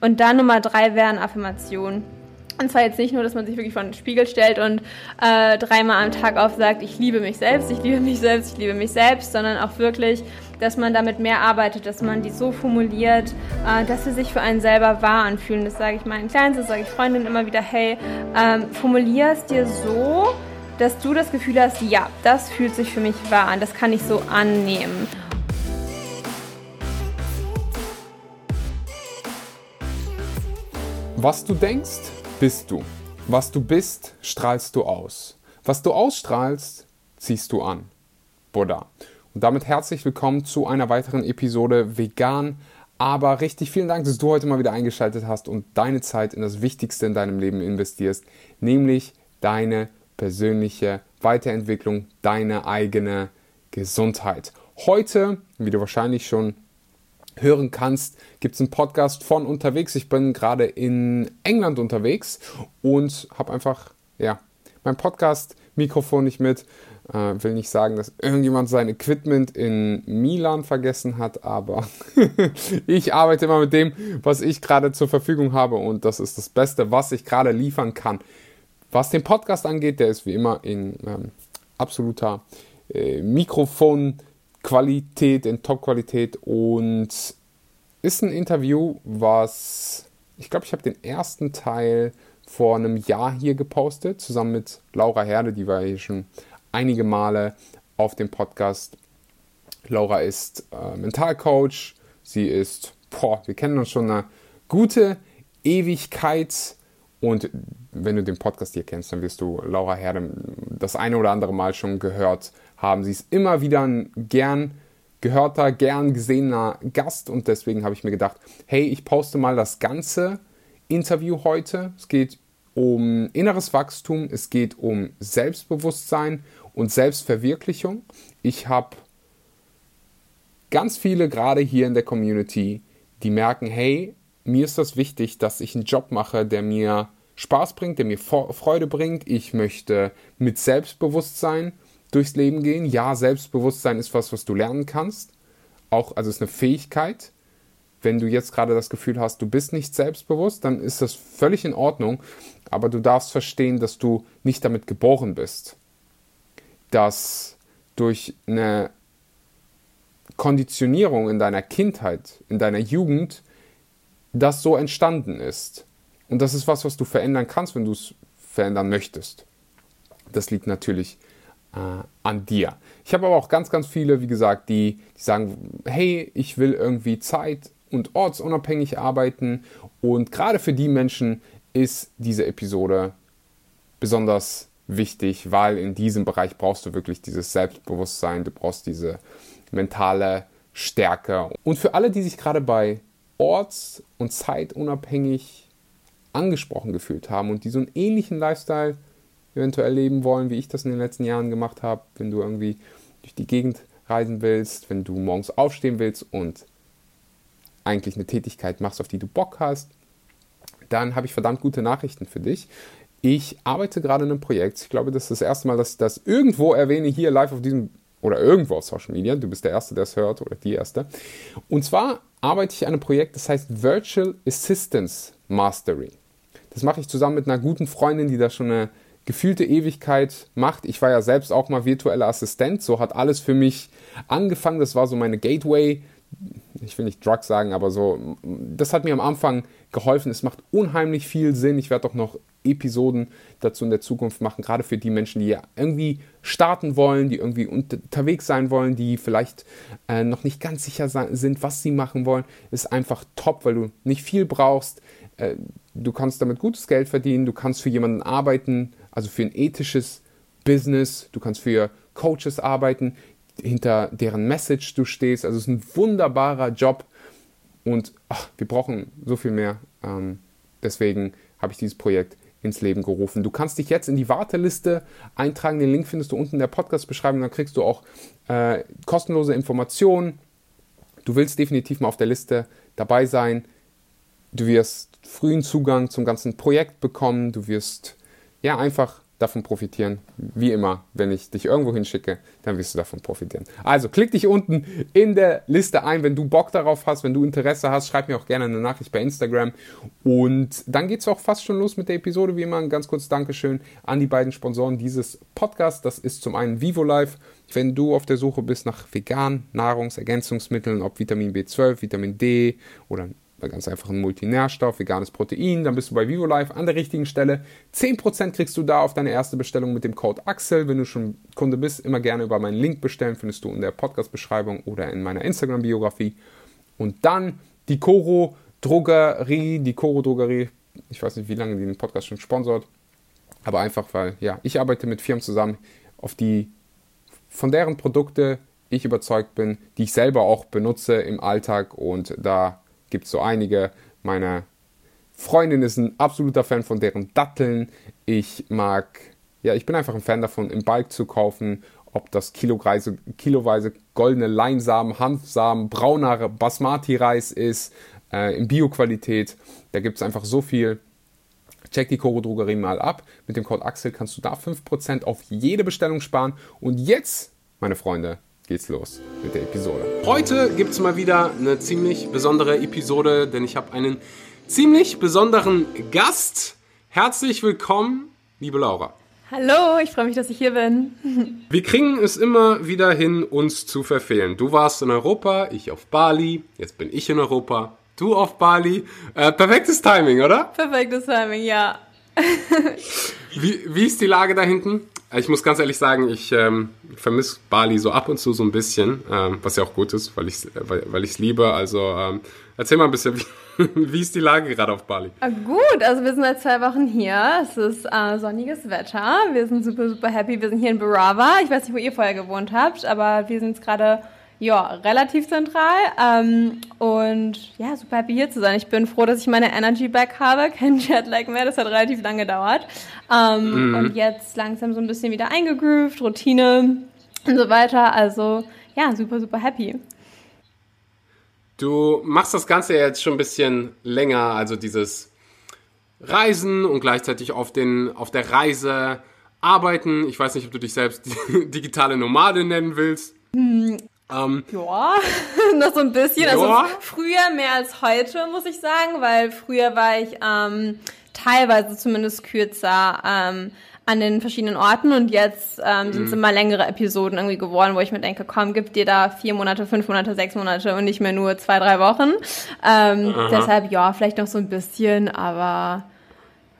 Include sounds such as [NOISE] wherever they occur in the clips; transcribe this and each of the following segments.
Und dann Nummer drei wären Affirmationen. Und zwar jetzt nicht nur, dass man sich wirklich vor den Spiegel stellt und äh, dreimal am Tag aufsagt, ich liebe mich selbst, ich liebe mich selbst, ich liebe mich selbst, sondern auch wirklich, dass man damit mehr arbeitet, dass man die so formuliert, äh, dass sie sich für einen selber wahr anfühlen. Das sage ich meinen Kleinen, das sage ich Freundinnen immer wieder, hey, ähm, formulier es dir so, dass du das Gefühl hast, ja, das fühlt sich für mich wahr an, das kann ich so annehmen. Was du denkst, bist du. Was du bist, strahlst du aus. Was du ausstrahlst, ziehst du an. Buddha. Und damit herzlich willkommen zu einer weiteren Episode Vegan. Aber richtig vielen Dank, dass du heute mal wieder eingeschaltet hast und deine Zeit in das Wichtigste in deinem Leben investierst, nämlich deine persönliche Weiterentwicklung, deine eigene Gesundheit. Heute, wie du wahrscheinlich schon hören kannst, gibt es einen Podcast von unterwegs. Ich bin gerade in England unterwegs und habe einfach, ja, mein Podcast-Mikrofon nicht mit. Äh, will nicht sagen, dass irgendjemand sein Equipment in Milan vergessen hat, aber [LAUGHS] ich arbeite immer mit dem, was ich gerade zur Verfügung habe und das ist das Beste, was ich gerade liefern kann. Was den Podcast angeht, der ist wie immer in ähm, absoluter äh, Mikrofon- Qualität, in Top-Qualität und ist ein Interview, was ich glaube, ich habe den ersten Teil vor einem Jahr hier gepostet, zusammen mit Laura Herde, die war hier schon einige Male auf dem Podcast. Laura ist äh, Mentalcoach, sie ist, boah, wir kennen uns schon eine gute Ewigkeit und wenn du den Podcast hier kennst, dann wirst du Laura Herde das eine oder andere Mal schon gehört haben. Sie ist immer wieder ein gern gehörter, gern gesehener Gast und deswegen habe ich mir gedacht, hey, ich poste mal das ganze Interview heute. Es geht um inneres Wachstum, es geht um Selbstbewusstsein und Selbstverwirklichung. Ich habe ganz viele gerade hier in der Community, die merken, hey, mir ist das wichtig, dass ich einen Job mache, der mir Spaß bringt, der mir Freude bringt. Ich möchte mit Selbstbewusstsein durchs Leben gehen. Ja, Selbstbewusstsein ist was, was du lernen kannst. Auch, also ist eine Fähigkeit. Wenn du jetzt gerade das Gefühl hast, du bist nicht selbstbewusst, dann ist das völlig in Ordnung. Aber du darfst verstehen, dass du nicht damit geboren bist. Dass durch eine Konditionierung in deiner Kindheit, in deiner Jugend, das so entstanden ist. Und das ist was, was du verändern kannst, wenn du es verändern möchtest. Das liegt natürlich an dir. Ich habe aber auch ganz, ganz viele, wie gesagt, die, die sagen, hey, ich will irgendwie zeit- und ortsunabhängig arbeiten. Und gerade für die Menschen ist diese Episode besonders wichtig, weil in diesem Bereich brauchst du wirklich dieses Selbstbewusstsein, du brauchst diese mentale Stärke. Und für alle, die sich gerade bei orts- und zeitunabhängig angesprochen gefühlt haben und die so einen ähnlichen Lifestyle eventuell leben wollen, wie ich das in den letzten Jahren gemacht habe, wenn du irgendwie durch die Gegend reisen willst, wenn du morgens aufstehen willst und eigentlich eine Tätigkeit machst, auf die du Bock hast, dann habe ich verdammt gute Nachrichten für dich. Ich arbeite gerade in einem Projekt. Ich glaube, das ist das erste Mal, dass ich das irgendwo erwähne, hier live auf diesem oder irgendwo auf Social Media. Du bist der Erste, der es hört oder die Erste. Und zwar arbeite ich an einem Projekt, das heißt Virtual Assistance Mastery. Das mache ich zusammen mit einer guten Freundin, die da schon eine gefühlte Ewigkeit macht. Ich war ja selbst auch mal virtueller Assistent, so hat alles für mich angefangen. Das war so meine Gateway. Ich will nicht Drugs sagen, aber so, das hat mir am Anfang geholfen. Es macht unheimlich viel Sinn. Ich werde auch noch Episoden dazu in der Zukunft machen, gerade für die Menschen, die ja irgendwie starten wollen, die irgendwie unterwegs sein wollen, die vielleicht äh, noch nicht ganz sicher sind, was sie machen wollen. Ist einfach top, weil du nicht viel brauchst. Äh, du kannst damit gutes Geld verdienen, du kannst für jemanden arbeiten, also für ein ethisches Business, du kannst für Coaches arbeiten, hinter deren Message du stehst. Also es ist ein wunderbarer Job und ach, wir brauchen so viel mehr. Ähm, deswegen habe ich dieses Projekt ins Leben gerufen. Du kannst dich jetzt in die Warteliste eintragen. Den Link findest du unten in der Podcast-Beschreibung. Dann kriegst du auch äh, kostenlose Informationen. Du willst definitiv mal auf der Liste dabei sein. Du wirst frühen Zugang zum ganzen Projekt bekommen. Du wirst ja einfach davon profitieren. Wie immer, wenn ich dich irgendwo hinschicke, dann wirst du davon profitieren. Also klick dich unten in der Liste ein, wenn du Bock darauf hast, wenn du Interesse hast, schreib mir auch gerne eine Nachricht bei Instagram. Und dann geht es auch fast schon los mit der Episode. Wie immer ein ganz kurz Dankeschön an die beiden Sponsoren dieses Podcasts. Das ist zum einen Vivo Life. Wenn du auf der Suche bist nach veganen Nahrungsergänzungsmitteln, ob Vitamin B12, Vitamin D oder ganz einfach ein Multinährstoff, veganes Protein, dann bist du bei VivoLife an der richtigen Stelle. 10% kriegst du da auf deine erste Bestellung mit dem Code AXEL. Wenn du schon Kunde bist, immer gerne über meinen Link bestellen, findest du in der Podcast-Beschreibung oder in meiner Instagram-Biografie. Und dann die Coro Drogerie, die Coro Drogerie, ich weiß nicht, wie lange die den Podcast schon sponsort, aber einfach, weil, ja, ich arbeite mit Firmen zusammen, auf die, von deren Produkte ich überzeugt bin, die ich selber auch benutze im Alltag und da gibt es so einige. Meine Freundin ist ein absoluter Fan von deren Datteln. Ich mag, ja, ich bin einfach ein Fan davon, im Balk zu kaufen, ob das kiloweise, kiloweise goldene Leinsamen, Hanfsamen, brauner Basmati-Reis ist, äh, in Bio-Qualität. Da gibt es einfach so viel. Check die Koro Drogerie mal ab. Mit dem Code Axel kannst du da 5% auf jede Bestellung sparen. Und jetzt, meine Freunde, geht's los mit der Episode. Heute gibt es mal wieder eine ziemlich besondere Episode, denn ich habe einen ziemlich besonderen Gast. Herzlich willkommen, liebe Laura. Hallo, ich freue mich, dass ich hier bin. [LAUGHS] Wir kriegen es immer wieder hin, uns zu verfehlen. Du warst in Europa, ich auf Bali, jetzt bin ich in Europa, du auf Bali. Äh, perfektes Timing, oder? Perfektes Timing, ja. [LAUGHS] wie, wie ist die Lage da hinten? Ich muss ganz ehrlich sagen, ich ähm, vermisse Bali so ab und zu so ein bisschen, ähm, was ja auch gut ist, weil ich es weil, weil liebe. Also ähm, erzähl mal ein bisschen, [LAUGHS] wie, wie ist die Lage gerade auf Bali? Ah, gut, also wir sind seit zwei Wochen hier. Es ist äh, sonniges Wetter. Wir sind super, super happy. Wir sind hier in Barava. Ich weiß nicht, wo ihr vorher gewohnt habt, aber wir sind jetzt gerade ja, relativ zentral. Ähm, und ja, super happy hier zu sein. Ich bin froh, dass ich meine Energy back habe. [LAUGHS] Kein Jetlag mehr. Das hat relativ lange gedauert. Ähm, mhm. Und jetzt langsam so ein bisschen wieder eingegroovt, Routine und so weiter. Also ja, super, super happy. Du machst das Ganze jetzt schon ein bisschen länger, also dieses Reisen und gleichzeitig auf, den, auf der Reise arbeiten. Ich weiß nicht, ob du dich selbst [LAUGHS] digitale Nomade nennen willst. Hm, ähm, ja, [LAUGHS] noch so ein bisschen. Also ja. Also früher mehr als heute, muss ich sagen, weil früher war ich ähm, teilweise zumindest kürzer ähm, an den verschiedenen Orten und jetzt ähm, sind es mhm. immer längere Episoden irgendwie geworden, wo ich mir denke, komm, gib dir da vier Monate, fünf Monate, sechs Monate und nicht mehr nur zwei, drei Wochen. Ähm, deshalb ja, vielleicht noch so ein bisschen, aber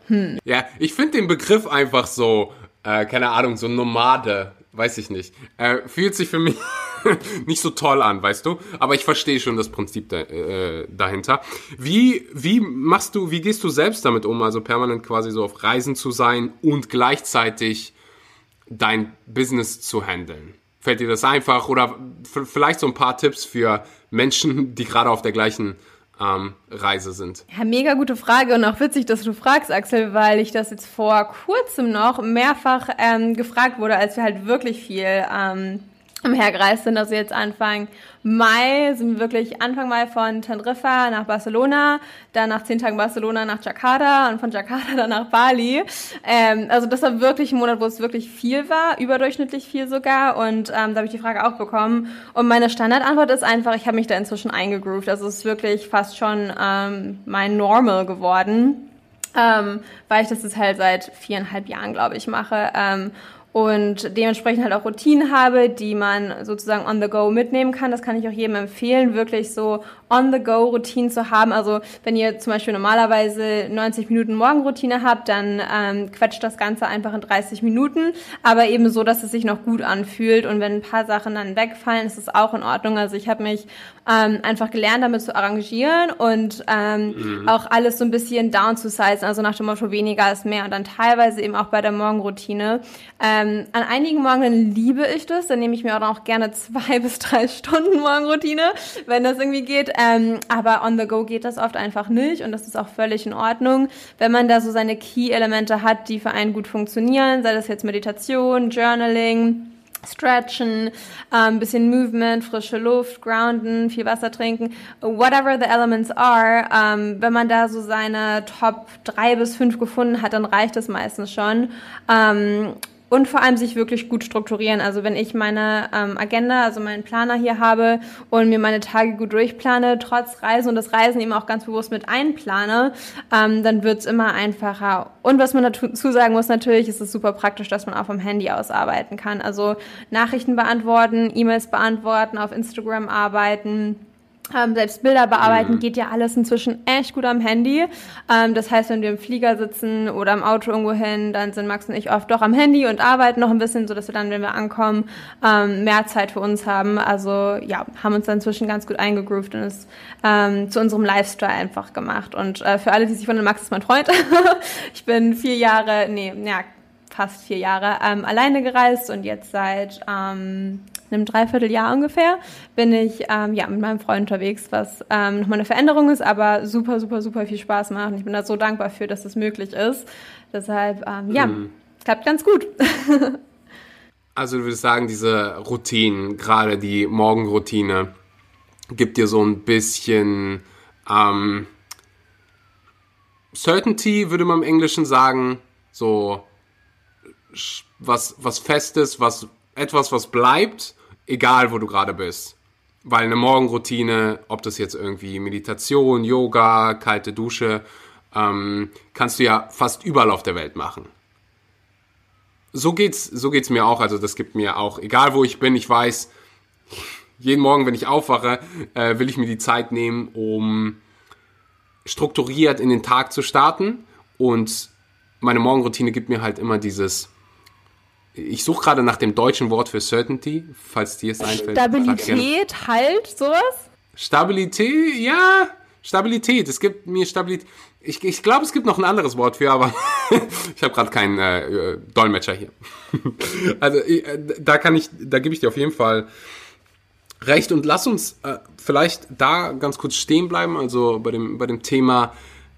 hm. Ja, ich finde den Begriff einfach so, äh, keine Ahnung, so Nomade weiß ich nicht. Äh, fühlt sich für mich [LAUGHS] nicht so toll an, weißt du? Aber ich verstehe schon das Prinzip da, äh, dahinter. Wie, wie machst du, wie gehst du selbst damit um, also permanent quasi so auf Reisen zu sein und gleichzeitig dein Business zu handeln? Fällt dir das einfach oder vielleicht so ein paar Tipps für Menschen, die gerade auf der gleichen ähm, Reise sind? Ja, mega gute Frage und auch witzig, dass du fragst, Axel, weil ich das jetzt vor kurzem noch mehrfach ähm, gefragt wurde, als wir halt wirklich viel ähm, umhergereist sind. Also jetzt Anfang Mai sind wir wirklich Anfang Mai von Teneriffa nach Barcelona, dann nach zehn Tagen Barcelona nach Jakarta und von Jakarta dann nach Bali. Ähm, also das war wirklich ein Monat, wo es wirklich viel war, überdurchschnittlich viel sogar. Und ähm, da habe ich die Frage auch bekommen. Und meine Standardantwort ist einfach, ich habe mich da inzwischen eingegroovt. Also es ist wirklich fast schon ähm, mein Normal geworden. Ähm, weil ich das jetzt halt seit viereinhalb Jahren, glaube ich, mache. Ähm, und dementsprechend halt auch Routinen habe, die man sozusagen on the go mitnehmen kann. Das kann ich auch jedem empfehlen, wirklich so on the go Routinen zu haben. Also wenn ihr zum Beispiel normalerweise 90 Minuten Morgenroutine habt, dann ähm, quetscht das Ganze einfach in 30 Minuten, aber eben so, dass es sich noch gut anfühlt. Und wenn ein paar Sachen dann wegfallen, ist es auch in Ordnung. Also ich habe mich ähm, einfach gelernt, damit zu arrangieren und ähm, mhm. auch alles so ein bisschen down zu sizen, also nach dem Motto weniger ist mehr. Und dann teilweise eben auch bei der Morgenroutine. Ähm, ähm, an einigen Morgen liebe ich das, dann nehme ich mir auch noch gerne zwei [LAUGHS] bis drei Stunden Morgenroutine, wenn das irgendwie geht. Ähm, aber on the go geht das oft einfach nicht und das ist auch völlig in Ordnung, wenn man da so seine Key-Elemente hat, die für einen gut funktionieren, sei das jetzt Meditation, Journaling, Stretchen, ähm, bisschen Movement, frische Luft, Grounden, viel Wasser trinken, whatever the elements are. Ähm, wenn man da so seine Top drei bis fünf gefunden hat, dann reicht das meistens schon. Ähm, und vor allem sich wirklich gut strukturieren. Also wenn ich meine ähm, Agenda, also meinen Planer hier habe und mir meine Tage gut durchplane, trotz Reisen und das Reisen eben auch ganz bewusst mit einplane, ähm, dann wird's immer einfacher. Und was man dazu sagen muss, natürlich ist es super praktisch, dass man auch vom Handy aus arbeiten kann. Also Nachrichten beantworten, E-Mails beantworten, auf Instagram arbeiten ähm, selbst Bilder bearbeiten mhm. geht ja alles inzwischen echt gut am Handy. Ähm, das heißt, wenn wir im Flieger sitzen oder im Auto irgendwo hin, dann sind Max und ich oft doch am Handy und arbeiten noch ein bisschen, so dass wir dann, wenn wir ankommen, ähm, mehr Zeit für uns haben. Also ja, haben uns dann inzwischen ganz gut eingegroovt und es ähm, zu unserem Lifestyle einfach gemacht. Und äh, für alle, die sich wundern, Max ist mein Freund. [LAUGHS] ich bin vier Jahre, nee, ja, fast vier Jahre ähm, alleine gereist und jetzt seit ähm, einem Dreivierteljahr ungefähr bin ich ähm, ja mit meinem Freund unterwegs, was ähm, nochmal eine Veränderung ist, aber super, super, super viel Spaß macht. Und ich bin da so dankbar für, dass das möglich ist. Deshalb, ähm, ja, mhm. klappt ganz gut. [LAUGHS] also du würdest sagen, diese Routinen, gerade die Morgenroutine, gibt dir so ein bisschen ähm, Certainty, würde man im Englischen sagen, so was, was Festes, was, etwas, was bleibt, egal wo du gerade bist. Weil eine Morgenroutine, ob das jetzt irgendwie Meditation, Yoga, kalte Dusche, ähm, kannst du ja fast überall auf der Welt machen. So geht's, so geht's mir auch. Also das gibt mir auch, egal wo ich bin, ich weiß, jeden Morgen, wenn ich aufwache, äh, will ich mir die Zeit nehmen, um strukturiert in den Tag zu starten. Und meine Morgenroutine gibt mir halt immer dieses ich suche gerade nach dem deutschen Wort für Certainty, falls dir es einfällt. Stabilität, Halt, sowas? Stabilität, ja, Stabilität. Es gibt mir Stabilität. Ich, ich glaube, es gibt noch ein anderes Wort für, aber [LAUGHS] ich habe gerade keinen äh, Dolmetscher hier. [LAUGHS] also äh, da kann ich, da gebe ich dir auf jeden Fall recht und lass uns äh, vielleicht da ganz kurz stehen bleiben. Also bei dem bei dem Thema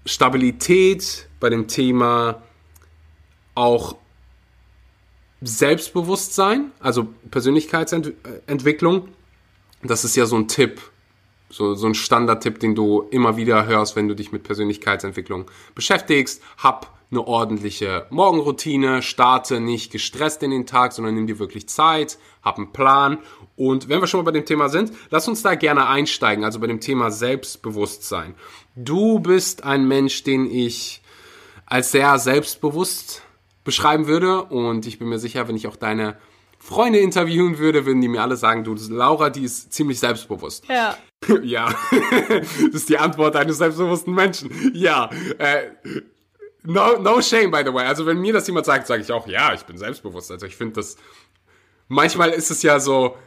Stabilität, bei dem Thema auch Selbstbewusstsein, also Persönlichkeitsentwicklung, das ist ja so ein Tipp, so, so ein Standardtipp, den du immer wieder hörst, wenn du dich mit Persönlichkeitsentwicklung beschäftigst. Hab eine ordentliche Morgenroutine, starte nicht gestresst in den Tag, sondern nimm dir wirklich Zeit, hab einen Plan. Und wenn wir schon mal bei dem Thema sind, lass uns da gerne einsteigen, also bei dem Thema Selbstbewusstsein. Du bist ein Mensch, den ich als sehr selbstbewusst beschreiben würde. Und ich bin mir sicher, wenn ich auch deine Freunde interviewen würde, würden die mir alle sagen, du, Laura, die ist ziemlich selbstbewusst. Ja. [LAUGHS] ja. das ist die Antwort eines selbstbewussten Menschen. Ja. Äh, no, no shame, by the way. Also wenn mir das jemand sagt, sage ich auch, ja, ich bin selbstbewusst. Also ich finde das, manchmal ist es ja so,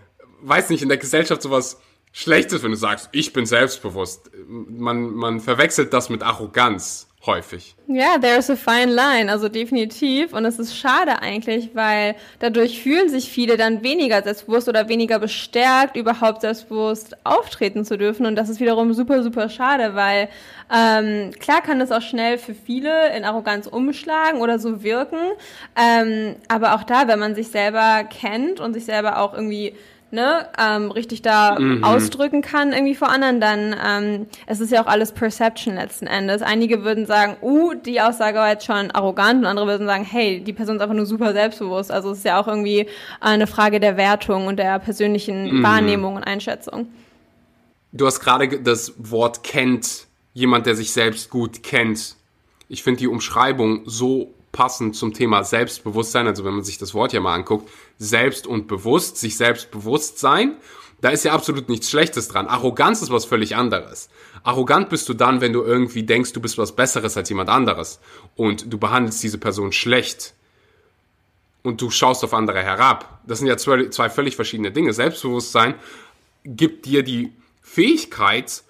weiß nicht, in der Gesellschaft sowas Schlechtes, wenn du sagst, ich bin selbstbewusst. Man, man verwechselt das mit Arroganz häufig. Ja, there's a fine line, also definitiv. Und es ist schade eigentlich, weil dadurch fühlen sich viele dann weniger selbstbewusst oder weniger bestärkt, überhaupt selbstbewusst auftreten zu dürfen. Und das ist wiederum super, super schade, weil ähm, klar kann das auch schnell für viele in Arroganz umschlagen oder so wirken. Ähm, aber auch da, wenn man sich selber kennt und sich selber auch irgendwie ne, ähm, richtig da mhm. ausdrücken kann irgendwie vor anderen, dann ähm, es ist ja auch alles Perception letzten Endes. Einige würden sagen, uh, die Aussage war jetzt schon arrogant und andere würden sagen, hey, die Person ist einfach nur super selbstbewusst. Also es ist ja auch irgendwie eine Frage der Wertung und der persönlichen mhm. Wahrnehmung und Einschätzung. Du hast gerade das Wort kennt, jemand, der sich selbst gut kennt. Ich finde die Umschreibung so passend zum Thema Selbstbewusstsein, also wenn man sich das Wort ja mal anguckt, selbst und bewusst, sich selbst bewusst sein, da ist ja absolut nichts Schlechtes dran. Arroganz ist was völlig anderes. Arrogant bist du dann, wenn du irgendwie denkst, du bist was Besseres als jemand anderes und du behandelst diese Person schlecht und du schaust auf andere herab. Das sind ja zwei, zwei völlig verschiedene Dinge. Selbstbewusstsein gibt dir die Fähigkeit,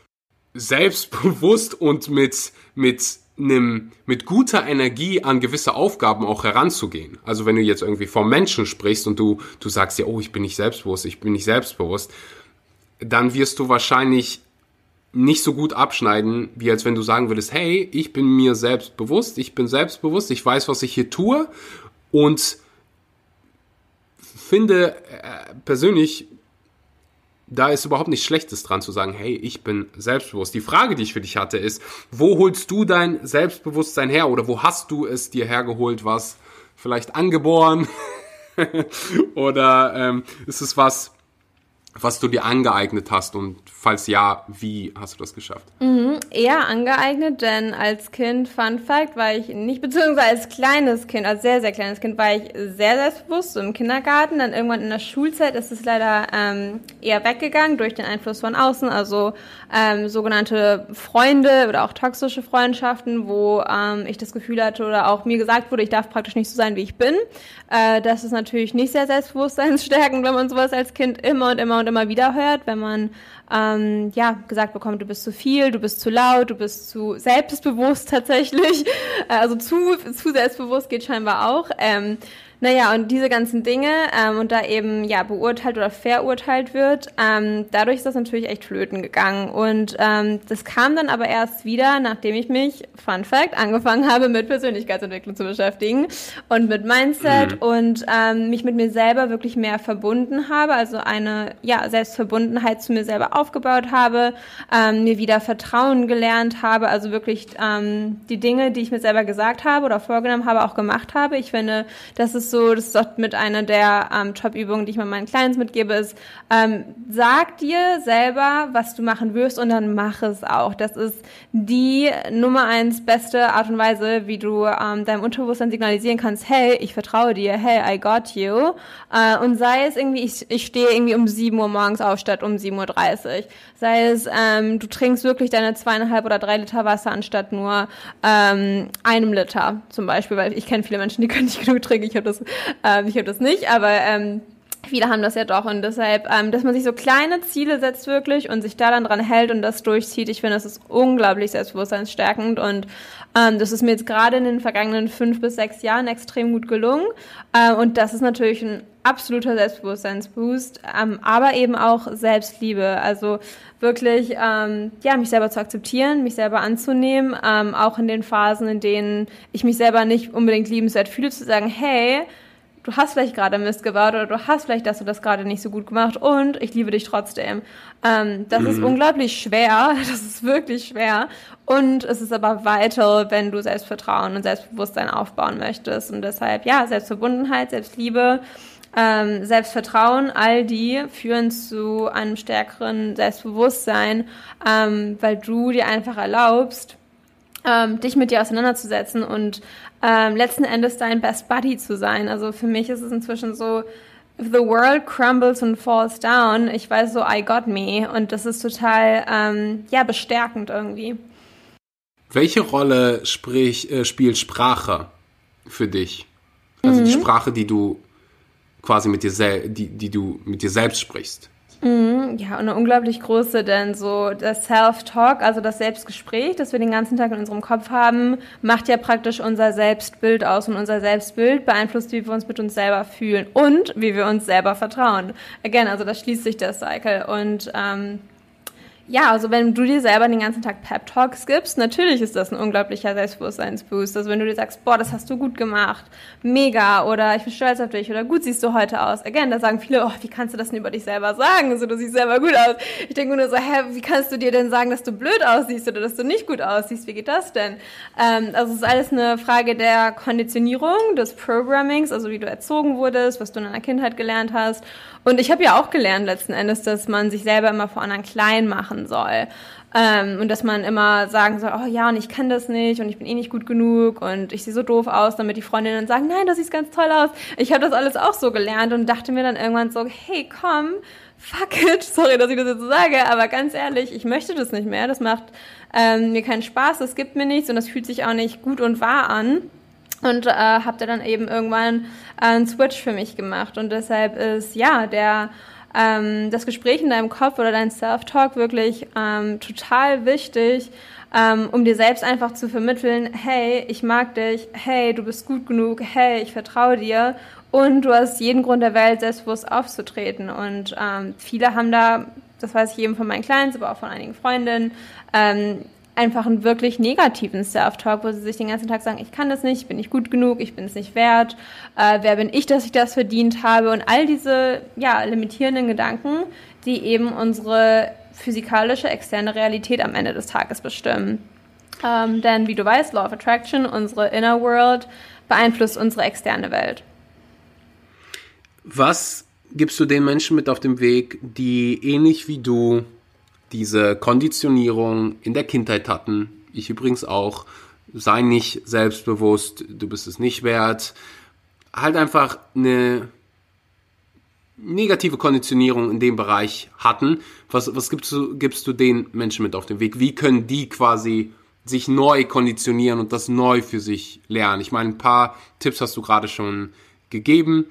selbstbewusst und mit, mit einem, mit guter Energie an gewisse Aufgaben auch heranzugehen. Also wenn du jetzt irgendwie vom Menschen sprichst und du, du sagst ja, oh, ich bin nicht selbstbewusst, ich bin nicht selbstbewusst, dann wirst du wahrscheinlich nicht so gut abschneiden, wie als wenn du sagen würdest, hey, ich bin mir selbst bewusst, ich bin selbstbewusst, ich weiß, was ich hier tue und finde äh, persönlich, da ist überhaupt nichts Schlechtes dran zu sagen, hey, ich bin selbstbewusst. Die Frage, die ich für dich hatte, ist, wo holst du dein Selbstbewusstsein her oder wo hast du es dir hergeholt, was vielleicht angeboren [LAUGHS] oder ähm, ist es was, was du dir angeeignet hast und falls ja, wie hast du das geschafft? Mhm, eher angeeignet, denn als Kind, Fun Fact, war ich nicht, beziehungsweise als kleines Kind, als sehr, sehr kleines Kind, war ich sehr selbstbewusst, so im Kindergarten. Dann irgendwann in der Schulzeit ist es leider ähm, eher weggegangen durch den Einfluss von außen, also ähm, sogenannte Freunde oder auch toxische Freundschaften, wo ähm, ich das Gefühl hatte oder auch mir gesagt wurde, ich darf praktisch nicht so sein, wie ich bin. Äh, das ist natürlich nicht sehr selbstbewusstseinsstärkend, wenn man sowas als Kind immer und immer und immer wieder hört, wenn man ähm, ja gesagt bekommt, du bist zu viel, du bist zu laut, du bist zu selbstbewusst tatsächlich. Äh, also zu, zu selbstbewusst geht scheinbar auch. Ähm, naja, und diese ganzen Dinge ähm, und da eben ja beurteilt oder verurteilt wird, ähm, dadurch ist das natürlich echt flöten gegangen. Und ähm, das kam dann aber erst wieder, nachdem ich mich, Fun Fact, angefangen habe, mit Persönlichkeitsentwicklung zu beschäftigen und mit Mindset mhm. und ähm, mich mit mir selber wirklich mehr verbunden habe, also eine ja Selbstverbundenheit zu mir selber aufgebaut habe, ähm, mir wieder Vertrauen gelernt habe, also wirklich ähm, die Dinge, die ich mir selber gesagt habe oder vorgenommen habe, auch gemacht habe. Ich finde, das ist so, das ist mit einer der ähm, Top-Übungen, die ich mal meinen Clients mitgebe, ist, ähm, sag dir selber, was du machen wirst und dann mach es auch. Das ist die Nummer eins beste Art und Weise, wie du ähm, deinem Unterbewusstsein signalisieren kannst, hey, ich vertraue dir, hey, I got you. Äh, und sei es irgendwie, ich, ich stehe irgendwie um 7 Uhr morgens auf statt um 7.30 Uhr. Sei es, ähm, du trinkst wirklich deine zweieinhalb oder drei Liter Wasser anstatt nur ähm, einem Liter zum Beispiel, weil ich kenne viele Menschen, die können nicht [LAUGHS] genug trinken. Ich habe das ähm, ich habe das nicht, aber ähm, Viele haben das ja doch und deshalb, ähm, dass man sich so kleine Ziele setzt wirklich und sich da dann dran hält und das durchzieht, ich finde, das ist unglaublich selbstbewusstseinsstärkend und ähm, das ist mir jetzt gerade in den vergangenen fünf bis sechs Jahren extrem gut gelungen äh, und das ist natürlich ein absoluter Selbstbewusstseinsboost, ähm, aber eben auch Selbstliebe, also wirklich, ähm, ja, mich selber zu akzeptieren, mich selber anzunehmen, ähm, auch in den Phasen, in denen ich mich selber nicht unbedingt liebenswert fühle, zu sagen, hey, du hast vielleicht gerade Mist gebaut oder du hast vielleicht das und das gerade nicht so gut gemacht und ich liebe dich trotzdem. Ähm, das mhm. ist unglaublich schwer, [LAUGHS] das ist wirklich schwer und es ist aber vital, wenn du Selbstvertrauen und Selbstbewusstsein aufbauen möchtest und deshalb, ja, Selbstverbundenheit, Selbstliebe, ähm, Selbstvertrauen, all die führen zu einem stärkeren Selbstbewusstsein, ähm, weil du dir einfach erlaubst, ähm, dich mit dir auseinanderzusetzen und ähm, letzten Endes dein Best Buddy zu sein. Also für mich ist es inzwischen so, if the world crumbles and falls down, ich weiß so, I got me. Und das ist total, ähm, ja, bestärkend irgendwie. Welche Rolle sprich, äh, spielt Sprache für dich? Also mhm. die Sprache, die du quasi mit dir, die, die du mit dir selbst sprichst. Mhm, ja, und eine unglaublich große, denn so das Self-Talk, also das Selbstgespräch, das wir den ganzen Tag in unserem Kopf haben, macht ja praktisch unser Selbstbild aus und unser Selbstbild beeinflusst, wie wir uns mit uns selber fühlen und wie wir uns selber vertrauen. Again, also das schließt sich der Cycle und ähm, ja, also wenn du dir selber den ganzen Tag Pep Talks gibst, natürlich ist das ein unglaublicher Selbstbewusstseinsboost. Also wenn du dir sagst, boah, das hast du gut gemacht, mega, oder ich bin stolz auf dich, oder gut siehst du heute aus. Again, da sagen viele, oh, wie kannst du das denn über dich selber sagen? Also du siehst selber gut aus. Ich denke nur so, hä, wie kannst du dir denn sagen, dass du blöd aussiehst oder dass du nicht gut aussiehst? Wie geht das denn? Ähm, also es ist alles eine Frage der Konditionierung, des Programmings, also wie du erzogen wurdest, was du in deiner Kindheit gelernt hast. Und ich habe ja auch gelernt letzten Endes, dass man sich selber immer vor anderen klein machen soll. Ähm, und dass man immer sagen soll, oh ja, und ich kann das nicht und ich bin eh nicht gut genug und ich sehe so doof aus, damit die Freundinnen sagen, nein, das sieht ganz toll aus. Ich habe das alles auch so gelernt und dachte mir dann irgendwann so, hey, komm, fuck it, [LAUGHS] sorry, dass ich das jetzt so sage, aber ganz ehrlich, ich möchte das nicht mehr. Das macht ähm, mir keinen Spaß, das gibt mir nichts und das fühlt sich auch nicht gut und wahr an und äh, habe da dann eben irgendwann äh, einen Switch für mich gemacht und deshalb ist ja der ähm, das Gespräch in deinem Kopf oder dein Self-Talk wirklich ähm, total wichtig, ähm, um dir selbst einfach zu vermitteln, hey, ich mag dich, hey, du bist gut genug, hey, ich vertraue dir. Und du hast jeden Grund der Welt, selbstbewusst aufzutreten. Und ähm, viele haben da, das weiß ich eben von meinen Clients, aber auch von einigen Freundinnen, ähm, einfach einen wirklich negativen Self-Talk, wo sie sich den ganzen Tag sagen, ich kann das nicht, ich bin nicht gut genug, ich bin es nicht wert, äh, wer bin ich, dass ich das verdient habe und all diese ja, limitierenden Gedanken, die eben unsere physikalische externe Realität am Ende des Tages bestimmen. Ähm, denn wie du weißt, Law of Attraction, unsere Inner World, beeinflusst unsere externe Welt. Was gibst du den Menschen mit auf dem Weg, die ähnlich wie du diese Konditionierung in der Kindheit hatten? Ich übrigens auch. Sei nicht selbstbewusst, du bist es nicht wert. Halt einfach eine negative Konditionierung in dem Bereich hatten. Was, was gibst, du, gibst du den Menschen mit auf den Weg? Wie können die quasi sich neu konditionieren und das neu für sich lernen? Ich meine, ein paar Tipps hast du gerade schon gegeben.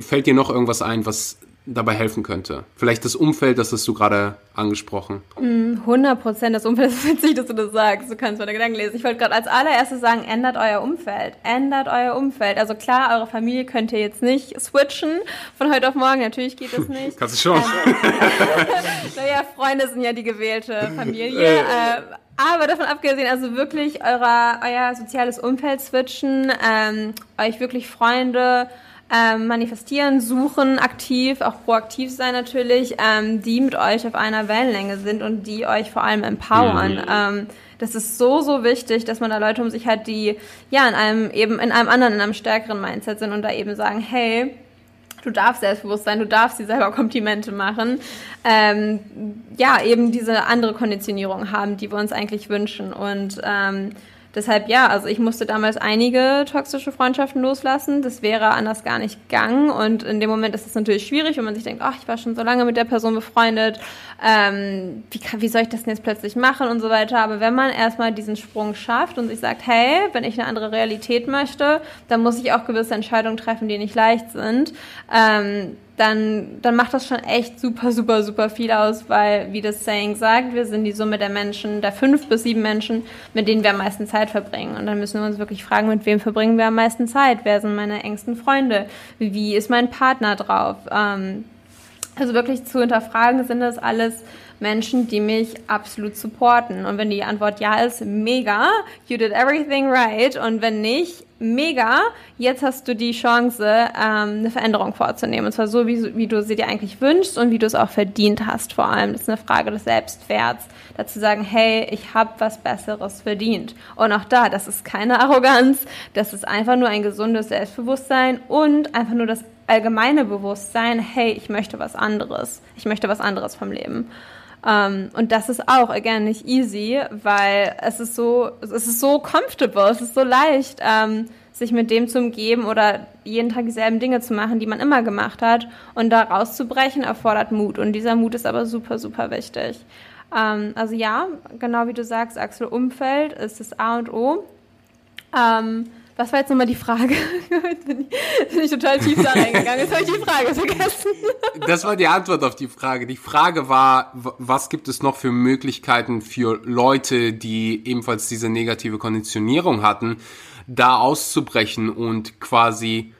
Fällt dir noch irgendwas ein, was dabei helfen könnte? Vielleicht das Umfeld, das hast du gerade angesprochen. 100 mm, Prozent. Das Umfeld [LAUGHS] ist witzig, dass du das sagst. Du kannst meine Gedanken lesen. Ich wollte gerade als allererstes sagen, ändert euer Umfeld. Ändert euer Umfeld. Also klar, eure Familie könnt ihr jetzt nicht switchen von heute auf morgen. Natürlich geht das nicht. [LAUGHS] Kannst du schon. [LAUGHS] naja, Freunde sind ja die gewählte Familie. Äh, aber davon abgesehen, also wirklich euer, euer soziales Umfeld switchen, ähm, euch wirklich Freunde ähm, manifestieren, suchen, aktiv, auch proaktiv sein natürlich, ähm, die mit euch auf einer Wellenlänge sind und die euch vor allem empowern. Mhm. Ähm, das ist so, so wichtig, dass man da Leute um sich hat, die ja in einem eben in einem anderen, in einem stärkeren Mindset sind und da eben sagen, hey, du darfst selbstbewusst sein, du darfst dir selber Komplimente machen. Ähm, ja, eben diese andere Konditionierung haben, die wir uns eigentlich wünschen. Und ähm, Deshalb ja, also ich musste damals einige toxische Freundschaften loslassen. Das wäre anders gar nicht gegangen. Und in dem Moment ist es natürlich schwierig, wenn man sich denkt, ach, ich war schon so lange mit der Person befreundet. Ähm, wie, kann, wie soll ich das denn jetzt plötzlich machen und so weiter. Aber wenn man erstmal diesen Sprung schafft und sich sagt, hey, wenn ich eine andere Realität möchte, dann muss ich auch gewisse Entscheidungen treffen, die nicht leicht sind. Ähm, dann, dann macht das schon echt super, super, super viel aus, weil, wie das Saying sagt, wir sind die Summe der Menschen, der fünf bis sieben Menschen, mit denen wir am meisten Zeit verbringen. Und dann müssen wir uns wirklich fragen, mit wem verbringen wir am meisten Zeit? Wer sind meine engsten Freunde? Wie ist mein Partner drauf? Ähm, also wirklich zu hinterfragen, sind das alles Menschen, die mich absolut supporten. Und wenn die Antwort ja ist, mega, you did everything right. Und wenn nicht, mega, jetzt hast du die Chance, ähm, eine Veränderung vorzunehmen. Und zwar so, wie, wie du sie dir eigentlich wünschst und wie du es auch verdient hast vor allem. Das ist eine Frage des Selbstwerts. Dazu sagen, hey, ich habe was Besseres verdient. Und auch da, das ist keine Arroganz, das ist einfach nur ein gesundes Selbstbewusstsein und einfach nur das allgemeine Bewusstsein, hey, ich möchte was anderes. Ich möchte was anderes vom Leben. Um, ähm, und das ist auch, again, nicht easy, weil es ist so, es ist so comfortable, es ist so leicht, um, ähm, sich mit dem zu umgeben oder jeden Tag dieselben Dinge zu machen, die man immer gemacht hat. Und da rauszubrechen erfordert Mut. Und dieser Mut ist aber super, super wichtig. Um, ähm, also ja, genau wie du sagst, Axel, Umfeld ist das A und O. Was war jetzt nochmal die Frage? [LAUGHS] jetzt bin ich, total tief da reingegangen. Jetzt habe ich die Frage vergessen. [LAUGHS] das war die Antwort auf die Frage. Die Frage war, was gibt es noch für Möglichkeiten für Leute, die ebenfalls diese negative Konditionierung hatten, da auszubrechen und quasi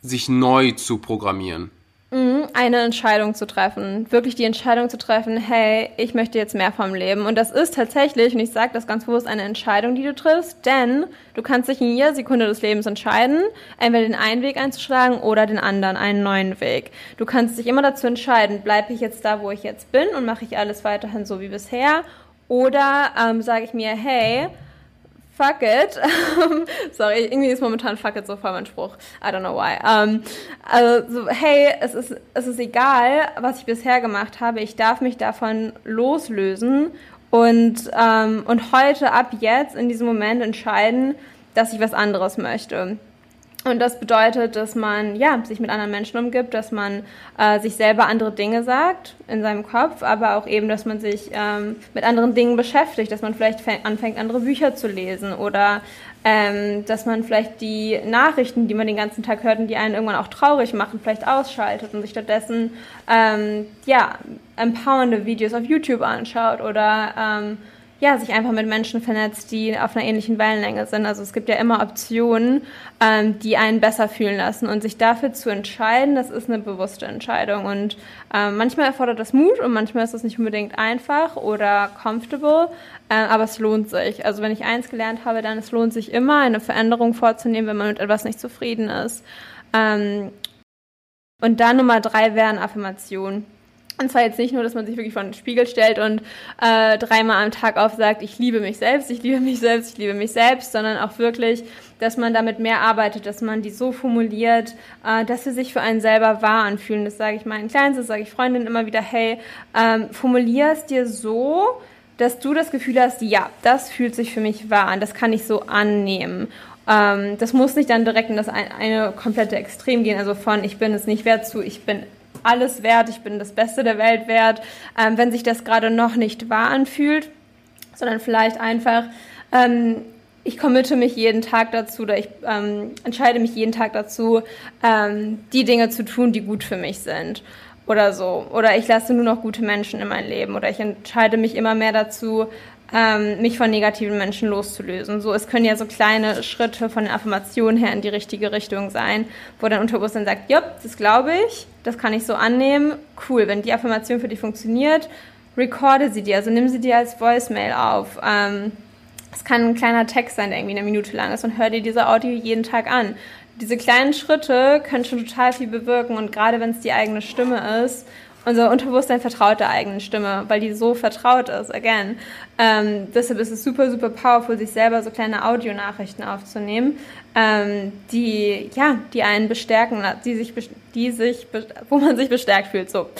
sich neu zu programmieren? Mhm, eine Entscheidung zu treffen, wirklich die Entscheidung zu treffen, hey, ich möchte jetzt mehr vom Leben. Und das ist tatsächlich, und ich sage das ganz bewusst, eine Entscheidung, die du triffst, denn du kannst dich in jeder Sekunde des Lebens entscheiden, entweder den einen Weg einzuschlagen oder den anderen, einen neuen Weg. Du kannst dich immer dazu entscheiden, bleibe ich jetzt da, wo ich jetzt bin und mache ich alles weiterhin so wie bisher, oder ähm, sage ich mir, hey, fuck it. [LAUGHS] Sorry, irgendwie ist momentan fuck it so voll mein Spruch. I don't know why. Um, also, so, hey, es ist, es ist egal, was ich bisher gemacht habe. Ich darf mich davon loslösen und, um, und heute, ab jetzt, in diesem Moment entscheiden, dass ich was anderes möchte. Und das bedeutet, dass man ja, sich mit anderen Menschen umgibt, dass man äh, sich selber andere Dinge sagt in seinem Kopf, aber auch eben, dass man sich ähm, mit anderen Dingen beschäftigt, dass man vielleicht anfängt, andere Bücher zu lesen oder ähm, dass man vielleicht die Nachrichten, die man den ganzen Tag hört und die einen irgendwann auch traurig machen, vielleicht ausschaltet und sich stattdessen ähm, ja, empowernde Videos auf YouTube anschaut oder ähm, ja, sich einfach mit Menschen vernetzt, die auf einer ähnlichen Wellenlänge sind. Also es gibt ja immer Optionen, ähm, die einen besser fühlen lassen. Und sich dafür zu entscheiden, das ist eine bewusste Entscheidung. Und ähm, manchmal erfordert das Mut und manchmal ist es nicht unbedingt einfach oder comfortable, äh, aber es lohnt sich. Also wenn ich eins gelernt habe, dann es lohnt sich immer, eine Veränderung vorzunehmen, wenn man mit etwas nicht zufrieden ist. Ähm, und dann Nummer drei wären Affirmationen. Und zwar jetzt nicht nur, dass man sich wirklich vor den Spiegel stellt und äh, dreimal am Tag aufsagt, ich liebe mich selbst, ich liebe mich selbst, ich liebe mich selbst, sondern auch wirklich, dass man damit mehr arbeitet, dass man die so formuliert, äh, dass sie sich für einen selber wahr anfühlen. Das sage ich meinen Kleinen, das sage ich Freundinnen immer wieder, hey, ähm, formulier es dir so, dass du das Gefühl hast, ja, das fühlt sich für mich wahr an, das kann ich so annehmen. Ähm, das muss nicht dann direkt in das eine, eine komplette Extrem gehen, also von ich bin es nicht wert zu ich bin alles wert, ich bin das Beste der Welt wert, ähm, wenn sich das gerade noch nicht wahr anfühlt, sondern vielleicht einfach, ähm, ich committe mich jeden Tag dazu oder ich ähm, entscheide mich jeden Tag dazu, ähm, die Dinge zu tun, die gut für mich sind oder so. Oder ich lasse nur noch gute Menschen in mein Leben oder ich entscheide mich immer mehr dazu, ähm, mich von negativen Menschen loszulösen. So, es können ja so kleine Schritte von den Affirmationen her in die richtige Richtung sein, wo dein Unterbewusstsein sagt, ja, das glaube ich, das kann ich so annehmen, cool, wenn die Affirmation für dich funktioniert, recorde sie dir, also nimm sie dir als Voicemail auf. Ähm, es kann ein kleiner Text sein, der irgendwie eine Minute lang ist und hör dir diese Audio jeden Tag an. Diese kleinen Schritte können schon total viel bewirken und gerade wenn es die eigene Stimme ist unser Unterbewusstsein vertraut der eigenen Stimme, weil die so vertraut ist, again. Ähm, deshalb ist es super, super powerful, sich selber so kleine Audionachrichten aufzunehmen, ähm, die, ja, die einen bestärken, die sich, die sich, wo man sich bestärkt fühlt, so.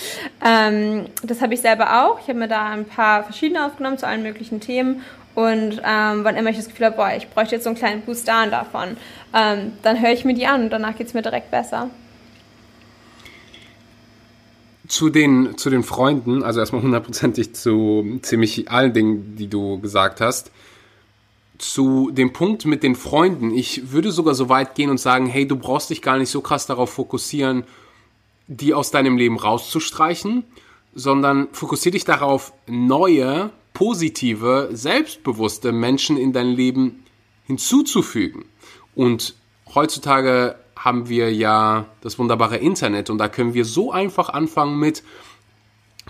Ähm, das habe ich selber auch. Ich habe mir da ein paar verschiedene aufgenommen zu allen möglichen Themen und ähm, wann immer ich das Gefühl habe, boah, ich bräuchte jetzt so einen kleinen Boost davon, ähm, dann höre ich mir die an und danach geht es mir direkt besser zu den, zu den Freunden, also erstmal hundertprozentig zu ziemlich allen Dingen, die du gesagt hast. Zu dem Punkt mit den Freunden, ich würde sogar so weit gehen und sagen, hey, du brauchst dich gar nicht so krass darauf fokussieren, die aus deinem Leben rauszustreichen, sondern fokussiere dich darauf, neue, positive, selbstbewusste Menschen in dein Leben hinzuzufügen. Und heutzutage haben wir ja das wunderbare Internet und da können wir so einfach anfangen mit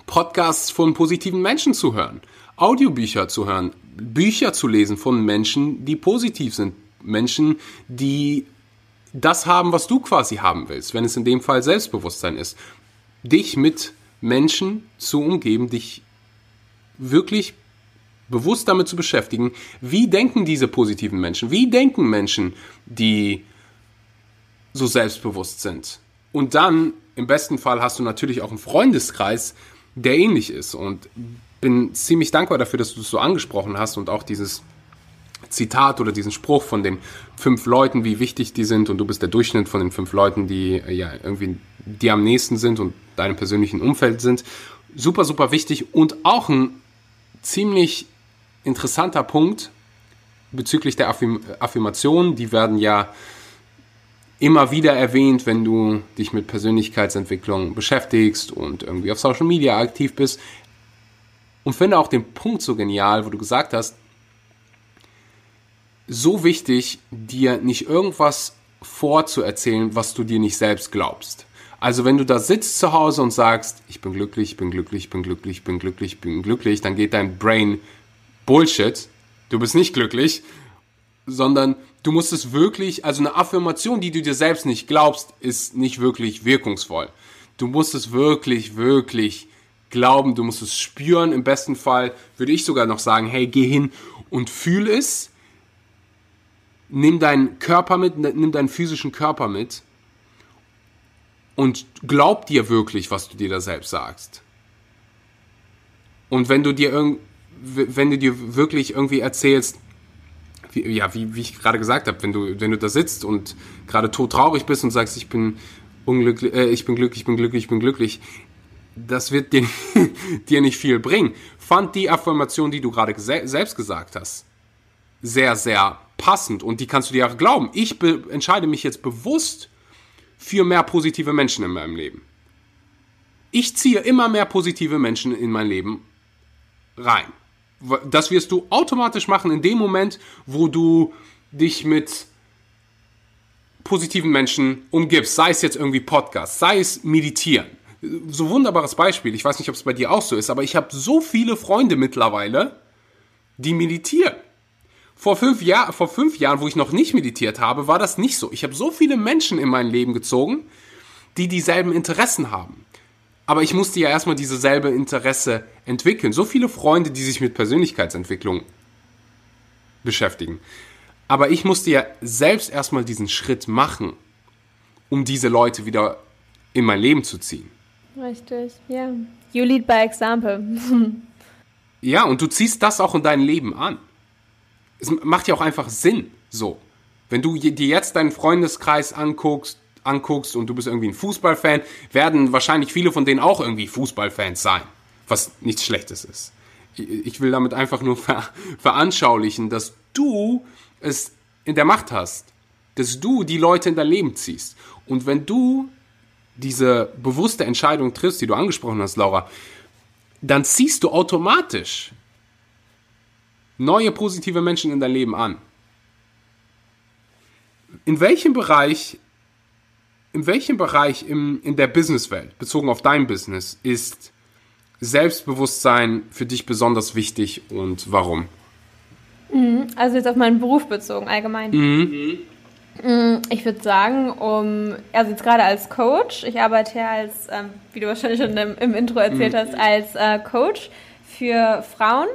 Podcasts von positiven Menschen zu hören, Audiobücher zu hören, Bücher zu lesen von Menschen, die positiv sind, Menschen, die das haben, was du quasi haben willst, wenn es in dem Fall Selbstbewusstsein ist. Dich mit Menschen zu umgeben, dich wirklich bewusst damit zu beschäftigen, wie denken diese positiven Menschen, wie denken Menschen, die so selbstbewusst sind. Und dann, im besten Fall, hast du natürlich auch einen Freundeskreis, der ähnlich ist. Und bin ziemlich dankbar dafür, dass du es so angesprochen hast und auch dieses Zitat oder diesen Spruch von den fünf Leuten, wie wichtig die sind und du bist der Durchschnitt von den fünf Leuten, die äh, ja irgendwie dir am nächsten sind und deinem persönlichen Umfeld sind. Super, super wichtig und auch ein ziemlich interessanter Punkt bezüglich der Affirm Affirmationen. Die werden ja immer wieder erwähnt, wenn du dich mit Persönlichkeitsentwicklung beschäftigst und irgendwie auf Social Media aktiv bist. Und finde auch den Punkt so genial, wo du gesagt hast, so wichtig, dir nicht irgendwas vorzuerzählen, was du dir nicht selbst glaubst. Also wenn du da sitzt zu Hause und sagst, ich bin glücklich, ich bin glücklich, ich bin glücklich, ich bin glücklich, ich bin glücklich, dann geht dein Brain Bullshit. Du bist nicht glücklich, sondern du musst es wirklich, also eine Affirmation, die du dir selbst nicht glaubst, ist nicht wirklich wirkungsvoll. Du musst es wirklich, wirklich glauben, du musst es spüren. Im besten Fall würde ich sogar noch sagen, hey, geh hin und fühl es. Nimm deinen Körper mit, nimm deinen physischen Körper mit und glaub dir wirklich, was du dir da selbst sagst. Und wenn du dir wenn du dir wirklich irgendwie erzählst, wie, ja, wie, wie ich gerade gesagt habe, wenn du, wenn du da sitzt und gerade todtraurig bist und sagst, ich bin unglücklich, äh, ich bin glücklich, ich bin glücklich, ich bin glücklich, das wird dir, [LAUGHS] dir nicht viel bringen. Fand die Affirmation, die du gerade selbst gesagt hast, sehr, sehr passend und die kannst du dir auch glauben. Ich entscheide mich jetzt bewusst für mehr positive Menschen in meinem Leben. Ich ziehe immer mehr positive Menschen in mein Leben rein. Das wirst du automatisch machen in dem Moment, wo du dich mit positiven Menschen umgibst. Sei es jetzt irgendwie Podcast, sei es meditieren. So wunderbares Beispiel. Ich weiß nicht, ob es bei dir auch so ist, aber ich habe so viele Freunde mittlerweile, die meditieren. Vor fünf, Jahr, vor fünf Jahren, wo ich noch nicht meditiert habe, war das nicht so. Ich habe so viele Menschen in mein Leben gezogen, die dieselben Interessen haben. Aber ich musste ja erstmal dieselbe Interesse entwickeln. So viele Freunde, die sich mit Persönlichkeitsentwicklung beschäftigen. Aber ich musste ja selbst erstmal diesen Schritt machen, um diese Leute wieder in mein Leben zu ziehen. Richtig, ja. You lead by example. [LAUGHS] ja, und du ziehst das auch in dein Leben an es macht ja auch einfach Sinn, so. Wenn du dir jetzt deinen Freundeskreis anguckst, anguckst und du bist irgendwie ein Fußballfan, werden wahrscheinlich viele von denen auch irgendwie Fußballfans sein, was nichts Schlechtes ist. Ich will damit einfach nur [LAUGHS] ver veranschaulichen, dass du es in der Macht hast, dass du die Leute in dein Leben ziehst. Und wenn du diese bewusste Entscheidung triffst, die du angesprochen hast, Laura, dann ziehst du automatisch neue positive Menschen in dein Leben an. In welchem Bereich, in welchem Bereich im, in der Businesswelt, bezogen auf dein Business, ist Selbstbewusstsein für dich besonders wichtig und warum? Mhm, also jetzt auf meinen Beruf bezogen, allgemein. Mhm. mhm. Ich würde sagen, um, also jetzt gerade als Coach, ich arbeite ja als, ähm, wie du wahrscheinlich schon im, im Intro erzählt mhm. hast, als äh, Coach für Frauen.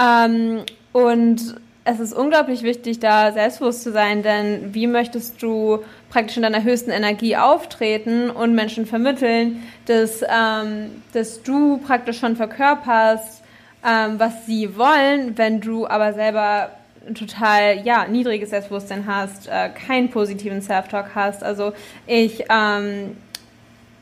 Ähm, und es ist unglaublich wichtig, da selbstbewusst zu sein, denn wie möchtest du praktisch in deiner höchsten Energie auftreten und Menschen vermitteln, dass, ähm, dass du praktisch schon verkörperst, ähm, was sie wollen, wenn du aber selber ein total ja, niedriges Selbstbewusstsein hast, äh, keinen positiven Self-Talk hast. Also ich ähm,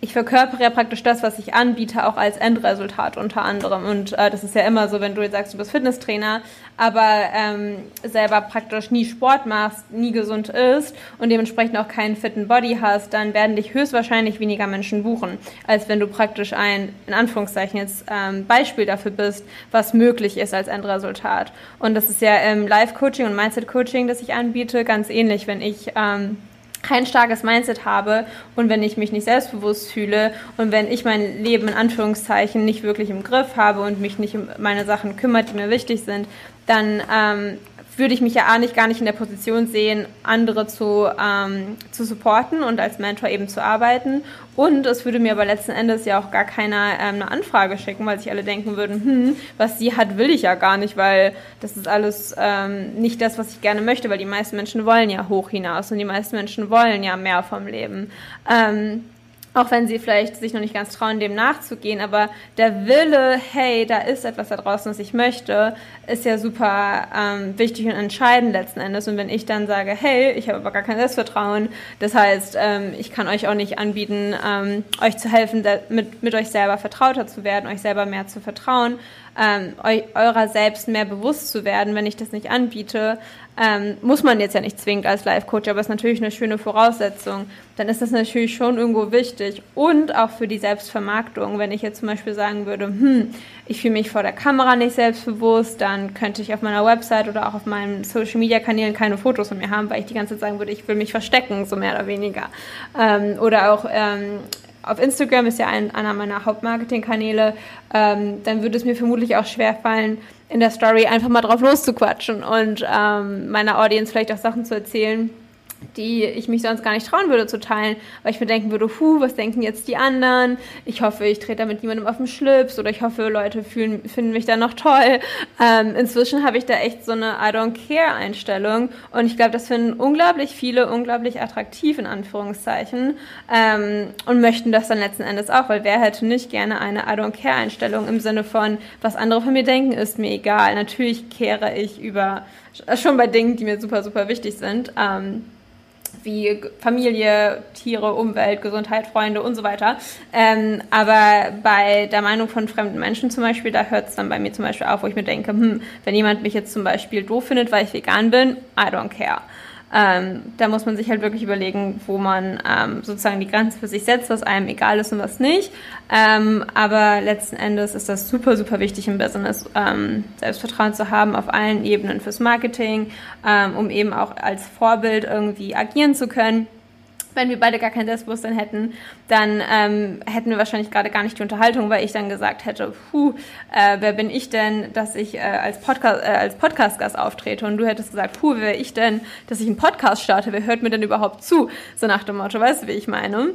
ich verkörpere ja praktisch das, was ich anbiete, auch als Endresultat unter anderem. Und äh, das ist ja immer so, wenn du jetzt sagst, du bist Fitnesstrainer, aber ähm, selber praktisch nie Sport machst, nie gesund isst und dementsprechend auch keinen fitten Body hast, dann werden dich höchstwahrscheinlich weniger Menschen buchen, als wenn du praktisch ein, in Anführungszeichen jetzt ähm, Beispiel dafür bist, was möglich ist als Endresultat. Und das ist ja im Live-Coaching und Mindset-Coaching, das ich anbiete, ganz ähnlich, wenn ich ähm, kein starkes Mindset habe und wenn ich mich nicht selbstbewusst fühle und wenn ich mein Leben in Anführungszeichen nicht wirklich im Griff habe und mich nicht um meine Sachen kümmert, die mir wichtig sind, dann ähm, würde ich mich ja auch nicht gar nicht in der Position sehen, andere zu, ähm, zu supporten und als Mentor eben zu arbeiten. Und es würde mir aber letzten Endes ja auch gar keiner ähm, eine Anfrage schicken, weil sich alle denken würden, hm, was sie hat, will ich ja gar nicht, weil das ist alles ähm, nicht das, was ich gerne möchte, weil die meisten Menschen wollen ja hoch hinaus und die meisten Menschen wollen ja mehr vom Leben. Ähm, auch wenn sie vielleicht sich noch nicht ganz trauen, dem nachzugehen, aber der Wille, hey, da ist etwas da draußen, was ich möchte, ist ja super ähm, wichtig und entscheidend letzten Endes. Und wenn ich dann sage, hey, ich habe aber gar kein Selbstvertrauen, das heißt, ähm, ich kann euch auch nicht anbieten, ähm, euch zu helfen, mit, mit euch selber vertrauter zu werden, euch selber mehr zu vertrauen, ähm, eurer selbst mehr bewusst zu werden, wenn ich das nicht anbiete, ähm, muss man jetzt ja nicht zwingend als Life-Coach, aber ist natürlich eine schöne Voraussetzung. Dann ist das natürlich schon irgendwo wichtig. Und auch für die Selbstvermarktung. Wenn ich jetzt zum Beispiel sagen würde, hm, ich fühle mich vor der Kamera nicht selbstbewusst, dann könnte ich auf meiner Website oder auch auf meinen Social-Media-Kanälen keine Fotos von mir haben, weil ich die ganze Zeit sagen würde, ich will mich verstecken, so mehr oder weniger. Ähm, oder auch ähm, auf Instagram ist ja ein, einer meiner Hauptmarketing-Kanäle, ähm, dann würde es mir vermutlich auch schwerfallen, in der Story einfach mal drauf loszuquatschen und ähm, meiner Audience vielleicht auch Sachen zu erzählen, die ich mich sonst gar nicht trauen würde zu teilen, weil ich mir denken würde, hu, was denken jetzt die anderen? Ich hoffe, ich trete da mit niemandem auf den Schlips oder ich hoffe, Leute fühlen, finden mich da noch toll. Ähm, inzwischen habe ich da echt so eine I don't care Einstellung und ich glaube, das finden unglaublich viele unglaublich attraktiv in Anführungszeichen ähm, und möchten das dann letzten Endes auch, weil wer hätte nicht gerne eine I don't care Einstellung im Sinne von, was andere von mir denken, ist mir egal. Natürlich kehre ich über schon bei Dingen, die mir super, super wichtig sind. Ähm, wie Familie, Tiere, Umwelt, Gesundheit, Freunde und so weiter. Ähm, aber bei der Meinung von fremden Menschen zum Beispiel, da hört es dann bei mir zum Beispiel auf, wo ich mir denke, hm, wenn jemand mich jetzt zum Beispiel doof findet, weil ich vegan bin, I don't care. Ähm, da muss man sich halt wirklich überlegen, wo man ähm, sozusagen die Grenze für sich setzt, was einem egal ist und was nicht. Ähm, aber letzten Endes ist das super, super wichtig im Business, ähm, Selbstvertrauen zu haben auf allen Ebenen fürs Marketing, ähm, um eben auch als Vorbild irgendwie agieren zu können wenn wir beide gar kein Selbstbewusstsein hätten, dann ähm, hätten wir wahrscheinlich gerade gar nicht die Unterhaltung, weil ich dann gesagt hätte, puh, äh, wer bin ich denn, dass ich äh, als, Podcast, äh, als Podcast-Gast auftrete? Und du hättest gesagt, puh, wer ich denn, dass ich einen Podcast starte? Wer hört mir denn überhaupt zu? So nach dem Motto, weißt du, wie ich meine?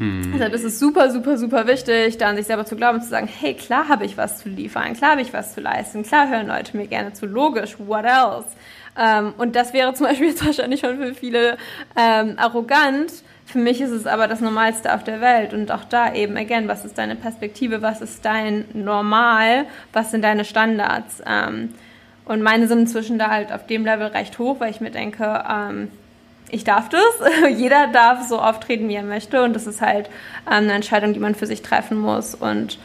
Hm. Deshalb ist es super, super, super wichtig, da an sich selber zu glauben und zu sagen, hey, klar habe ich was zu liefern, klar habe ich was zu leisten, klar hören Leute mir gerne zu, logisch, what else? Ähm, und das wäre zum Beispiel [LAUGHS] jetzt wahrscheinlich schon für viele ähm, arrogant. Für mich ist es aber das Normalste auf der Welt. Und auch da eben, again, was ist deine Perspektive, was ist dein Normal, was sind deine Standards? Ähm, und meine sind inzwischen da halt auf dem Level recht hoch, weil ich mir denke, ähm, ich darf das. [LAUGHS] Jeder darf so auftreten, wie er möchte. Und das ist halt ähm, eine Entscheidung, die man für sich treffen muss. Und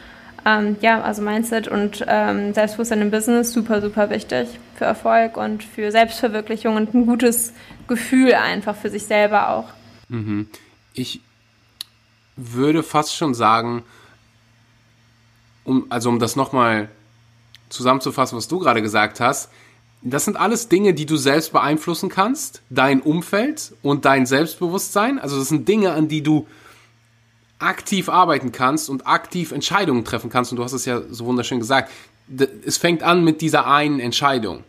ähm, ja, also Mindset und ähm, Selbstbewusstsein im Business super, super wichtig für Erfolg und für Selbstverwirklichung und ein gutes Gefühl einfach für sich selber auch. Mhm. Ich würde fast schon sagen, um, also um das nochmal zusammenzufassen, was du gerade gesagt hast, das sind alles Dinge, die du selbst beeinflussen kannst, dein Umfeld und dein Selbstbewusstsein. Also das sind Dinge, an die du aktiv arbeiten kannst und aktiv Entscheidungen treffen kannst. Und du hast es ja so wunderschön gesagt. Es fängt an mit dieser einen Entscheidung.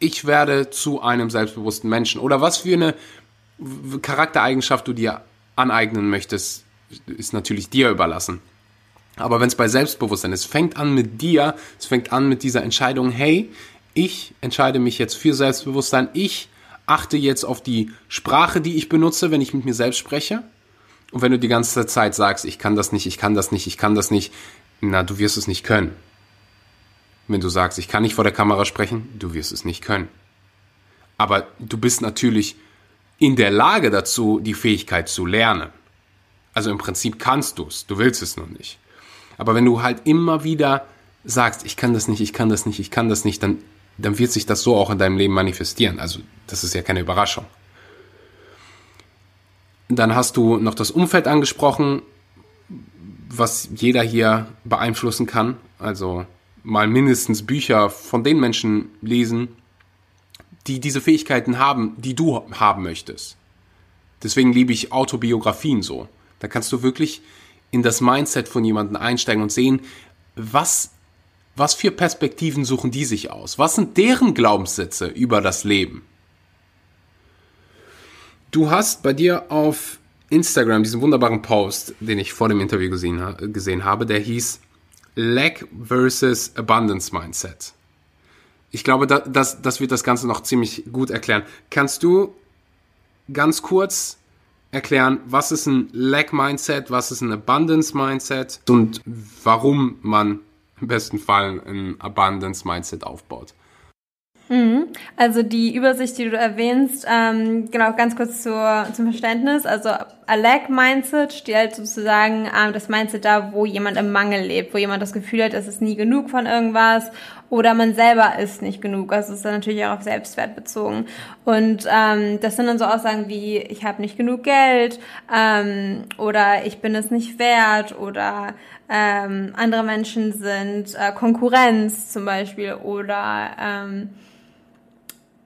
Ich werde zu einem selbstbewussten Menschen. Oder was für eine Charaktereigenschaft du dir aneignen möchtest, ist natürlich dir überlassen. Aber wenn es bei Selbstbewusstsein ist, fängt an mit dir, es fängt an mit dieser Entscheidung, hey, ich entscheide mich jetzt für Selbstbewusstsein, ich achte jetzt auf die Sprache, die ich benutze, wenn ich mit mir selbst spreche. Und wenn du die ganze Zeit sagst, ich kann das nicht, ich kann das nicht, ich kann das nicht, na, du wirst es nicht können. Wenn du sagst, ich kann nicht vor der Kamera sprechen, du wirst es nicht können. Aber du bist natürlich in der Lage dazu, die Fähigkeit zu lernen. Also im Prinzip kannst du es, du willst es nur nicht. Aber wenn du halt immer wieder sagst, ich kann das nicht, ich kann das nicht, ich kann das nicht, dann, dann wird sich das so auch in deinem Leben manifestieren. Also das ist ja keine Überraschung. Dann hast du noch das Umfeld angesprochen, was jeder hier beeinflussen kann. Also mal mindestens Bücher von den Menschen lesen, die diese Fähigkeiten haben, die du haben möchtest. Deswegen liebe ich Autobiografien so. Da kannst du wirklich in das Mindset von jemandem einsteigen und sehen, was, was für Perspektiven suchen die sich aus? Was sind deren Glaubenssätze über das Leben? Du hast bei dir auf Instagram diesen wunderbaren Post, den ich vor dem Interview gesehen, gesehen habe, der hieß Lack versus Abundance Mindset. Ich glaube, da, das, das wird das Ganze noch ziemlich gut erklären. Kannst du ganz kurz erklären, was ist ein Lack Mindset, was ist ein Abundance Mindset und warum man im besten Fall ein Abundance Mindset aufbaut? Mhm. Also die Übersicht, die du erwähnst, ähm, genau, ganz kurz zur, zum Verständnis. Also a lack Mindset stellt sozusagen ähm, das Mindset da, wo jemand im Mangel lebt, wo jemand das Gefühl hat, es ist nie genug von irgendwas oder man selber ist nicht genug. Also es ist dann natürlich auch auf Selbstwert bezogen. Und ähm, das sind dann so Aussagen wie, ich habe nicht genug Geld ähm, oder ich bin es nicht wert oder ähm, andere Menschen sind äh, Konkurrenz zum Beispiel oder ähm,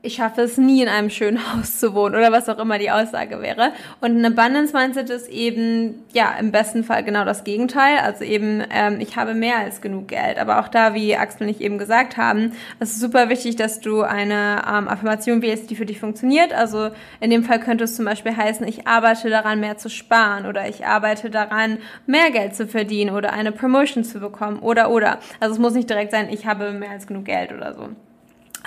ich schaffe es nie in einem schönen [LAUGHS] Haus zu wohnen oder was auch immer die Aussage wäre. Und ein Abundance Mindset ist eben, ja, im besten Fall genau das Gegenteil. Also eben, ähm, ich habe mehr als genug Geld. Aber auch da, wie Axel und ich eben gesagt haben, es ist super wichtig, dass du eine ähm, Affirmation wählst, die für dich funktioniert. Also in dem Fall könnte es zum Beispiel heißen, ich arbeite daran, mehr zu sparen oder ich arbeite daran, mehr Geld zu verdienen oder eine Promotion zu bekommen oder oder. Also es muss nicht direkt sein, ich habe mehr als genug Geld oder so.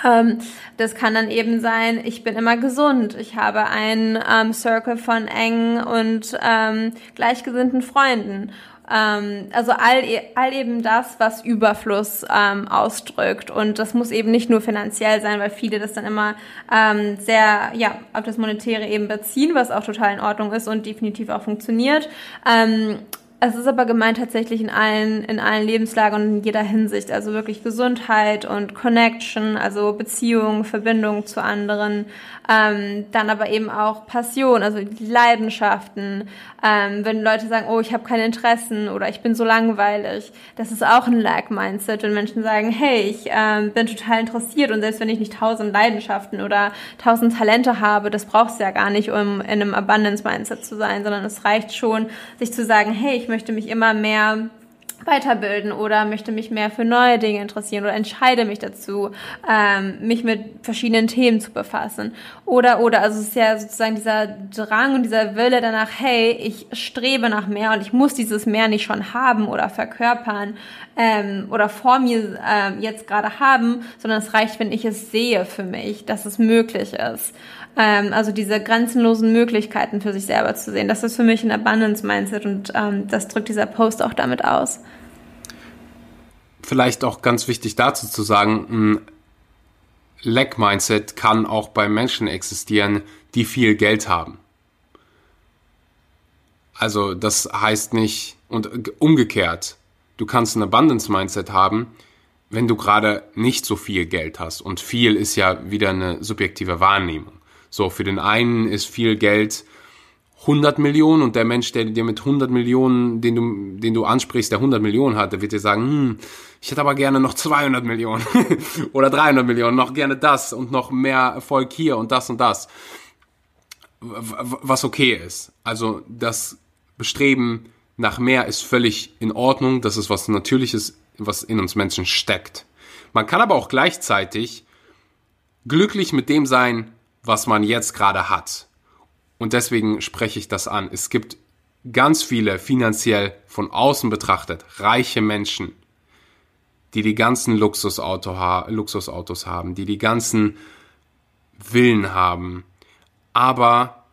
Ähm, das kann dann eben sein, ich bin immer gesund, ich habe einen ähm, Circle von engen und ähm, gleichgesinnten Freunden. Ähm, also all, all eben das, was Überfluss ähm, ausdrückt. Und das muss eben nicht nur finanziell sein, weil viele das dann immer ähm, sehr ja, auf das Monetäre eben beziehen, was auch total in Ordnung ist und definitiv auch funktioniert. Es ist aber gemeint tatsächlich in allen, in allen Lebenslagen und in jeder Hinsicht. Also wirklich Gesundheit und Connection, also Beziehung, Verbindung zu anderen. Ähm, dann aber eben auch Passion, also Leidenschaften. Ähm, wenn Leute sagen, oh, ich habe keine Interessen oder ich bin so langweilig, das ist auch ein Lack-Mindset. Wenn Menschen sagen, hey, ich ähm, bin total interessiert und selbst wenn ich nicht tausend Leidenschaften oder tausend Talente habe, das brauchst du ja gar nicht, um in einem Abundance-Mindset zu sein, sondern es reicht schon, sich zu sagen, hey, ich möchte mich immer mehr weiterbilden oder möchte mich mehr für neue Dinge interessieren oder entscheide mich dazu, ähm, mich mit verschiedenen Themen zu befassen. Oder, oder, also es ist ja sozusagen dieser Drang und dieser Wille danach, hey, ich strebe nach mehr und ich muss dieses mehr nicht schon haben oder verkörpern ähm, oder vor mir ähm, jetzt gerade haben, sondern es reicht, wenn ich es sehe für mich, dass es möglich ist. Ähm, also diese grenzenlosen Möglichkeiten für sich selber zu sehen. Das ist für mich ein Abundance-Mindset und ähm, das drückt dieser Post auch damit aus. Vielleicht auch ganz wichtig dazu zu sagen, ein Lack-Mindset kann auch bei Menschen existieren, die viel Geld haben. Also das heißt nicht, und umgekehrt, du kannst ein Abundance-Mindset haben, wenn du gerade nicht so viel Geld hast. Und viel ist ja wieder eine subjektive Wahrnehmung. So, für den einen ist viel Geld 100 Millionen und der Mensch, der dir mit 100 Millionen, den du, den du ansprichst, der 100 Millionen hat, der wird dir sagen, hm, ich hätte aber gerne noch 200 Millionen [LAUGHS] oder 300 Millionen, noch gerne das und noch mehr Erfolg hier und das und das. Was okay ist. Also das Bestreben nach mehr ist völlig in Ordnung. Das ist was Natürliches, was in uns Menschen steckt. Man kann aber auch gleichzeitig glücklich mit dem sein, was man jetzt gerade hat. Und deswegen spreche ich das an. Es gibt ganz viele finanziell von außen betrachtet reiche Menschen, die die ganzen Luxusauto ha Luxusautos haben, die die ganzen Villen haben, aber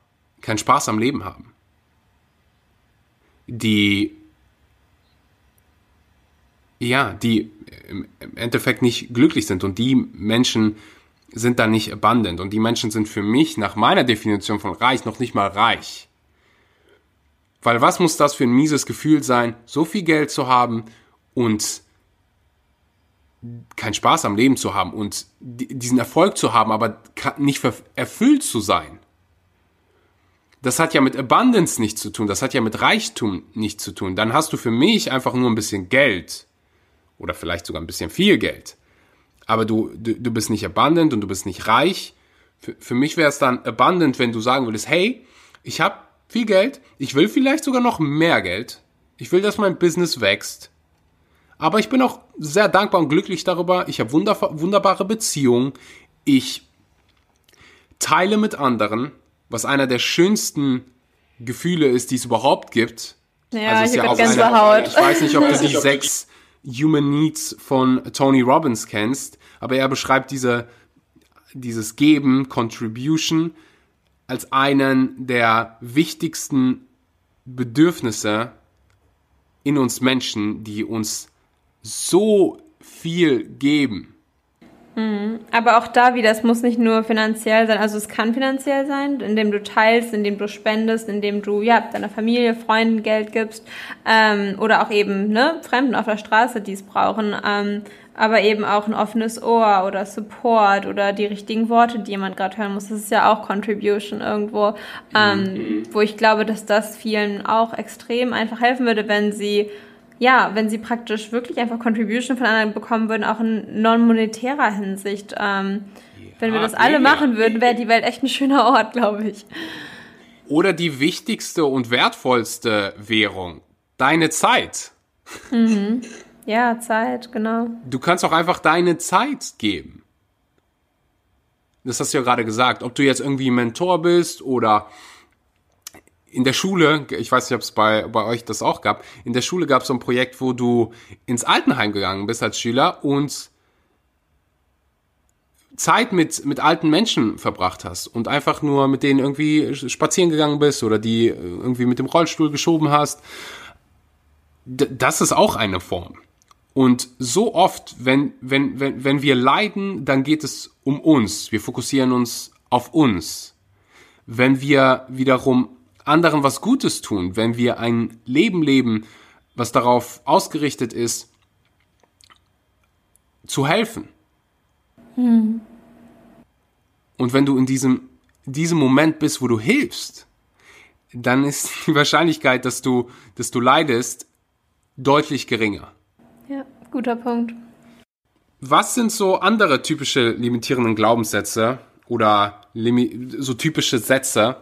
keinen Spaß am Leben haben. Die ja, die im Endeffekt nicht glücklich sind und die Menschen sind dann nicht abundant. Und die Menschen sind für mich nach meiner Definition von reich noch nicht mal reich. Weil was muss das für ein mieses Gefühl sein, so viel Geld zu haben und keinen Spaß am Leben zu haben und diesen Erfolg zu haben, aber nicht erfüllt zu sein. Das hat ja mit Abundance nichts zu tun, das hat ja mit Reichtum nichts zu tun. Dann hast du für mich einfach nur ein bisschen Geld oder vielleicht sogar ein bisschen viel Geld aber du, du, du bist nicht abundant und du bist nicht reich. Für, für mich wäre es dann abundant, wenn du sagen würdest, hey, ich habe viel Geld, ich will vielleicht sogar noch mehr Geld, ich will, dass mein Business wächst, aber ich bin auch sehr dankbar und glücklich darüber, ich habe wunderbare Beziehungen, ich teile mit anderen, was einer der schönsten Gefühle ist, die es überhaupt gibt. Ja, also ich, ja ganz eine, ich weiß nicht, ob [LAUGHS] du die sechs Human Needs von Tony Robbins kennst, aber er beschreibt diese, dieses Geben, Contribution, als einen der wichtigsten Bedürfnisse in uns Menschen, die uns so viel geben. Mhm. Aber auch da wieder, es muss nicht nur finanziell sein, also es kann finanziell sein, indem du teilst, indem du spendest, indem du ja deiner Familie, Freunden Geld gibst ähm, oder auch eben ne, Fremden auf der Straße, die es brauchen, ähm, aber eben auch ein offenes Ohr oder Support oder die richtigen Worte, die jemand gerade hören muss. Das ist ja auch Contribution irgendwo, ähm, mhm. wo ich glaube, dass das vielen auch extrem einfach helfen würde, wenn sie ja, wenn sie praktisch wirklich einfach Contribution von anderen bekommen würden, auch in non-monetärer Hinsicht. Ähm, ja, wenn wir das alle machen würden, wäre die Welt echt ein schöner Ort, glaube ich. Oder die wichtigste und wertvollste Währung, deine Zeit. Mhm. Ja, Zeit, genau. Du kannst auch einfach deine Zeit geben. Das hast du ja gerade gesagt. Ob du jetzt irgendwie Mentor bist oder in der Schule, ich weiß nicht, ob es bei, bei euch das auch gab, in der Schule gab es so ein Projekt, wo du ins Altenheim gegangen bist als Schüler und Zeit mit, mit alten Menschen verbracht hast und einfach nur mit denen irgendwie spazieren gegangen bist oder die irgendwie mit dem Rollstuhl geschoben hast. das ist auch eine Form. Und so oft, wenn, wenn, wenn, wenn wir leiden, dann geht es um uns. Wir fokussieren uns auf uns. Wenn wir wiederum anderen was Gutes tun, wenn wir ein Leben leben, was darauf ausgerichtet ist, zu helfen. Hm. Und wenn du in diesem, diesem Moment bist, wo du hilfst, dann ist [LAUGHS] die Wahrscheinlichkeit, dass du, dass du leidest, deutlich geringer. Ja, guter Punkt. Was sind so andere typische limitierenden Glaubenssätze oder so typische Sätze,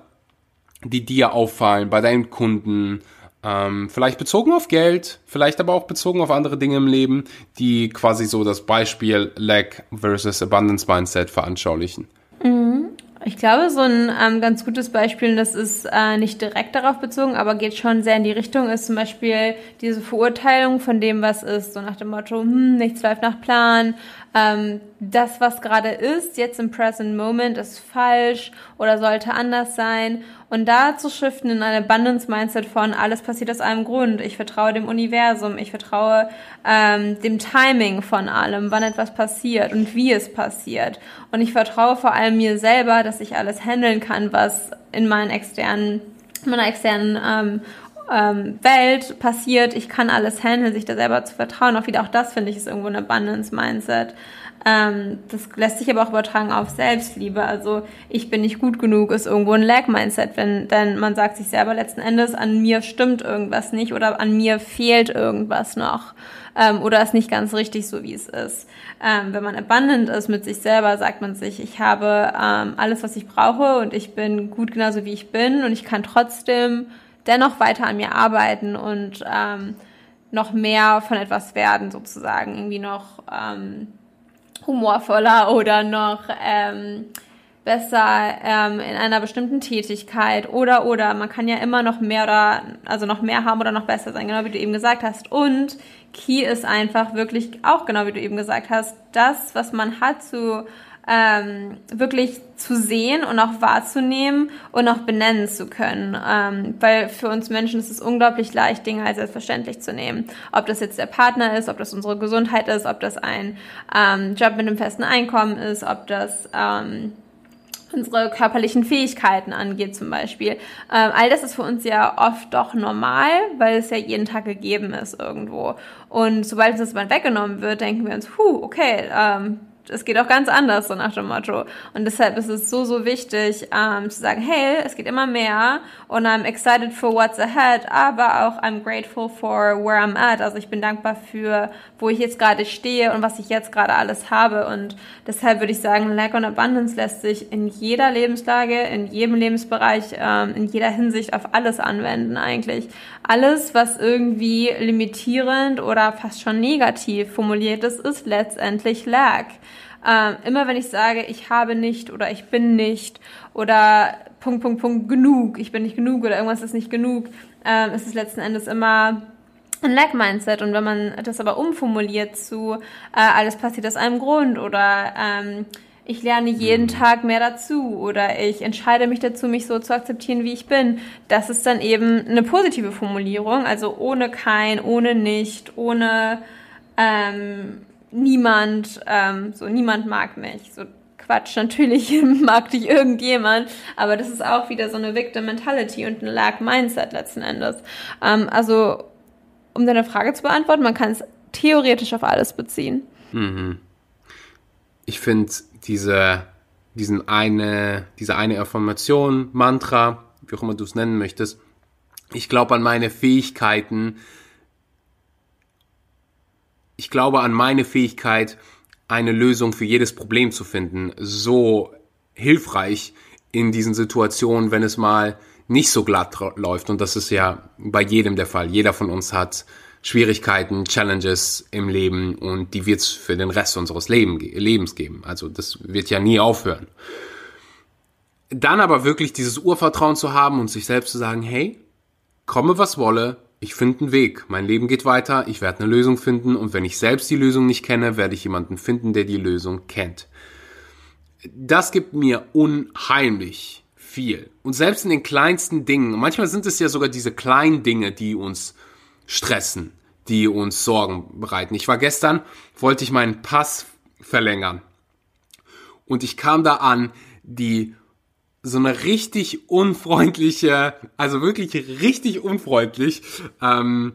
die dir auffallen bei deinen Kunden? Ähm, vielleicht bezogen auf Geld, vielleicht aber auch bezogen auf andere Dinge im Leben, die quasi so das Beispiel Lack versus Abundance Mindset veranschaulichen. Mhm. Ich glaube, so ein ähm, ganz gutes Beispiel, das ist äh, nicht direkt darauf bezogen, aber geht schon sehr in die Richtung, ist zum Beispiel diese Verurteilung von dem, was ist. So nach dem Motto, hm, nichts läuft nach Plan, ähm, das, was gerade ist, jetzt im Present Moment, ist falsch oder sollte anders sein. Und da zu shiften in ein Abundance-Mindset von alles passiert aus einem Grund. Ich vertraue dem Universum, ich vertraue ähm, dem Timing von allem, wann etwas passiert und wie es passiert. Und ich vertraue vor allem mir selber, dass ich alles handeln kann, was in meinen externen, meiner externen ähm, ähm, Welt passiert. Ich kann alles handeln, sich da selber zu vertrauen. Auch wieder auch das finde ich ist irgendwo ein Abundance-Mindset. Ähm, das lässt sich aber auch übertragen auf Selbstliebe. Also ich bin nicht gut genug ist irgendwo ein Lag-Mindset, wenn denn man sagt sich selber letzten Endes, an mir stimmt irgendwas nicht oder an mir fehlt irgendwas noch ähm, oder ist nicht ganz richtig so, wie es ist. Ähm, wenn man abundant ist mit sich selber, sagt man sich, ich habe ähm, alles, was ich brauche und ich bin gut genauso, wie ich bin und ich kann trotzdem dennoch weiter an mir arbeiten und ähm, noch mehr von etwas werden, sozusagen. Irgendwie noch ähm, humorvoller [LAUGHS] oder noch ähm, besser ähm, in einer bestimmten Tätigkeit oder oder man kann ja immer noch mehr oder also noch mehr haben oder noch besser sein, genau wie du eben gesagt hast. Und Key ist einfach wirklich auch genau wie du eben gesagt hast, das, was man hat zu ähm, wirklich zu sehen und auch wahrzunehmen und auch benennen zu können. Ähm, weil für uns Menschen ist es unglaublich leicht, Dinge als selbstverständlich zu nehmen. Ob das jetzt der Partner ist, ob das unsere Gesundheit ist, ob das ein ähm, Job mit einem festen Einkommen ist, ob das ähm, unsere körperlichen Fähigkeiten angeht zum Beispiel. Ähm, all das ist für uns ja oft doch normal, weil es ja jeden Tag gegeben ist irgendwo. Und sobald uns das mal weggenommen wird, denken wir uns, huh, okay, ähm, es geht auch ganz anders, so nach dem Motto. Und deshalb ist es so, so wichtig, ähm, zu sagen, hey, es geht immer mehr und I'm excited for what's ahead, aber auch I'm grateful for where I'm at. Also ich bin dankbar für, wo ich jetzt gerade stehe und was ich jetzt gerade alles habe. Und deshalb würde ich sagen, Lack und Abundance lässt sich in jeder Lebenslage, in jedem Lebensbereich, ähm, in jeder Hinsicht auf alles anwenden eigentlich. Alles, was irgendwie limitierend oder fast schon negativ formuliert ist, ist letztendlich Lack. Ähm, immer wenn ich sage, ich habe nicht oder ich bin nicht oder Punkt, Punkt, Punkt, genug, ich bin nicht genug oder irgendwas ist nicht genug, ähm, ist es letzten Endes immer ein Lack-Mindset. Und wenn man das aber umformuliert zu, äh, alles passiert aus einem Grund oder ähm, ich lerne jeden mhm. Tag mehr dazu oder ich entscheide mich dazu, mich so zu akzeptieren, wie ich bin. Das ist dann eben eine positive Formulierung, also ohne kein, ohne nicht, ohne ähm, niemand, ähm, so niemand mag mich. So Quatsch, [LAUGHS] natürlich mag dich irgendjemand, aber das ist auch wieder so eine Victim Mentality und ein Lag Mindset letzten Endes. Ähm, also, um deine Frage zu beantworten, man kann es theoretisch auf alles beziehen. Mhm. Ich finde diese, diesen eine, diese eine Affirmation, Mantra, wie auch immer du es nennen möchtest, ich glaube an meine Fähigkeiten, ich glaube an meine Fähigkeit, eine Lösung für jedes Problem zu finden, so hilfreich in diesen Situationen, wenn es mal nicht so glatt läuft. Und das ist ja bei jedem der Fall. Jeder von uns hat Schwierigkeiten, Challenges im Leben und die wird es für den Rest unseres Lebens geben. Also das wird ja nie aufhören. Dann aber wirklich dieses Urvertrauen zu haben und sich selbst zu sagen, hey, komme was wolle, ich finde einen Weg. Mein Leben geht weiter, ich werde eine Lösung finden und wenn ich selbst die Lösung nicht kenne, werde ich jemanden finden, der die Lösung kennt. Das gibt mir unheimlich viel. Und selbst in den kleinsten Dingen, manchmal sind es ja sogar diese kleinen Dinge, die uns stressen, die uns Sorgen bereiten. Ich war gestern, wollte ich meinen Pass verlängern. Und ich kam da an, die so eine richtig unfreundliche, also wirklich richtig unfreundlich, ähm,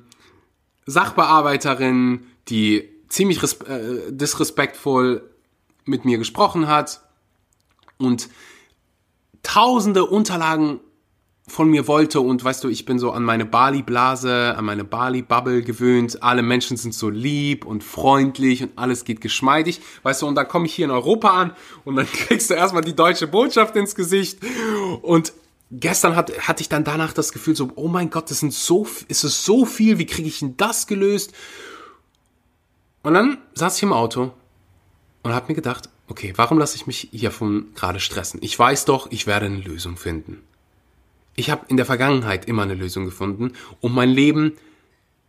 Sachbearbeiterin, die ziemlich äh, disrespektvoll mit mir gesprochen hat und tausende Unterlagen von mir wollte und weißt du, ich bin so an meine Bali-Blase, an meine Bali-Bubble gewöhnt. Alle Menschen sind so lieb und freundlich und alles geht geschmeidig. Weißt du, und dann komme ich hier in Europa an und dann [LAUGHS] kriegst du erstmal die deutsche Botschaft ins Gesicht und gestern hat, hatte ich dann danach das Gefühl so, oh mein Gott, das sind so, ist es so viel, wie kriege ich denn das gelöst? Und dann saß ich im Auto und habe mir gedacht, okay, warum lasse ich mich hiervon gerade stressen? Ich weiß doch, ich werde eine Lösung finden. Ich habe in der Vergangenheit immer eine Lösung gefunden und mein Leben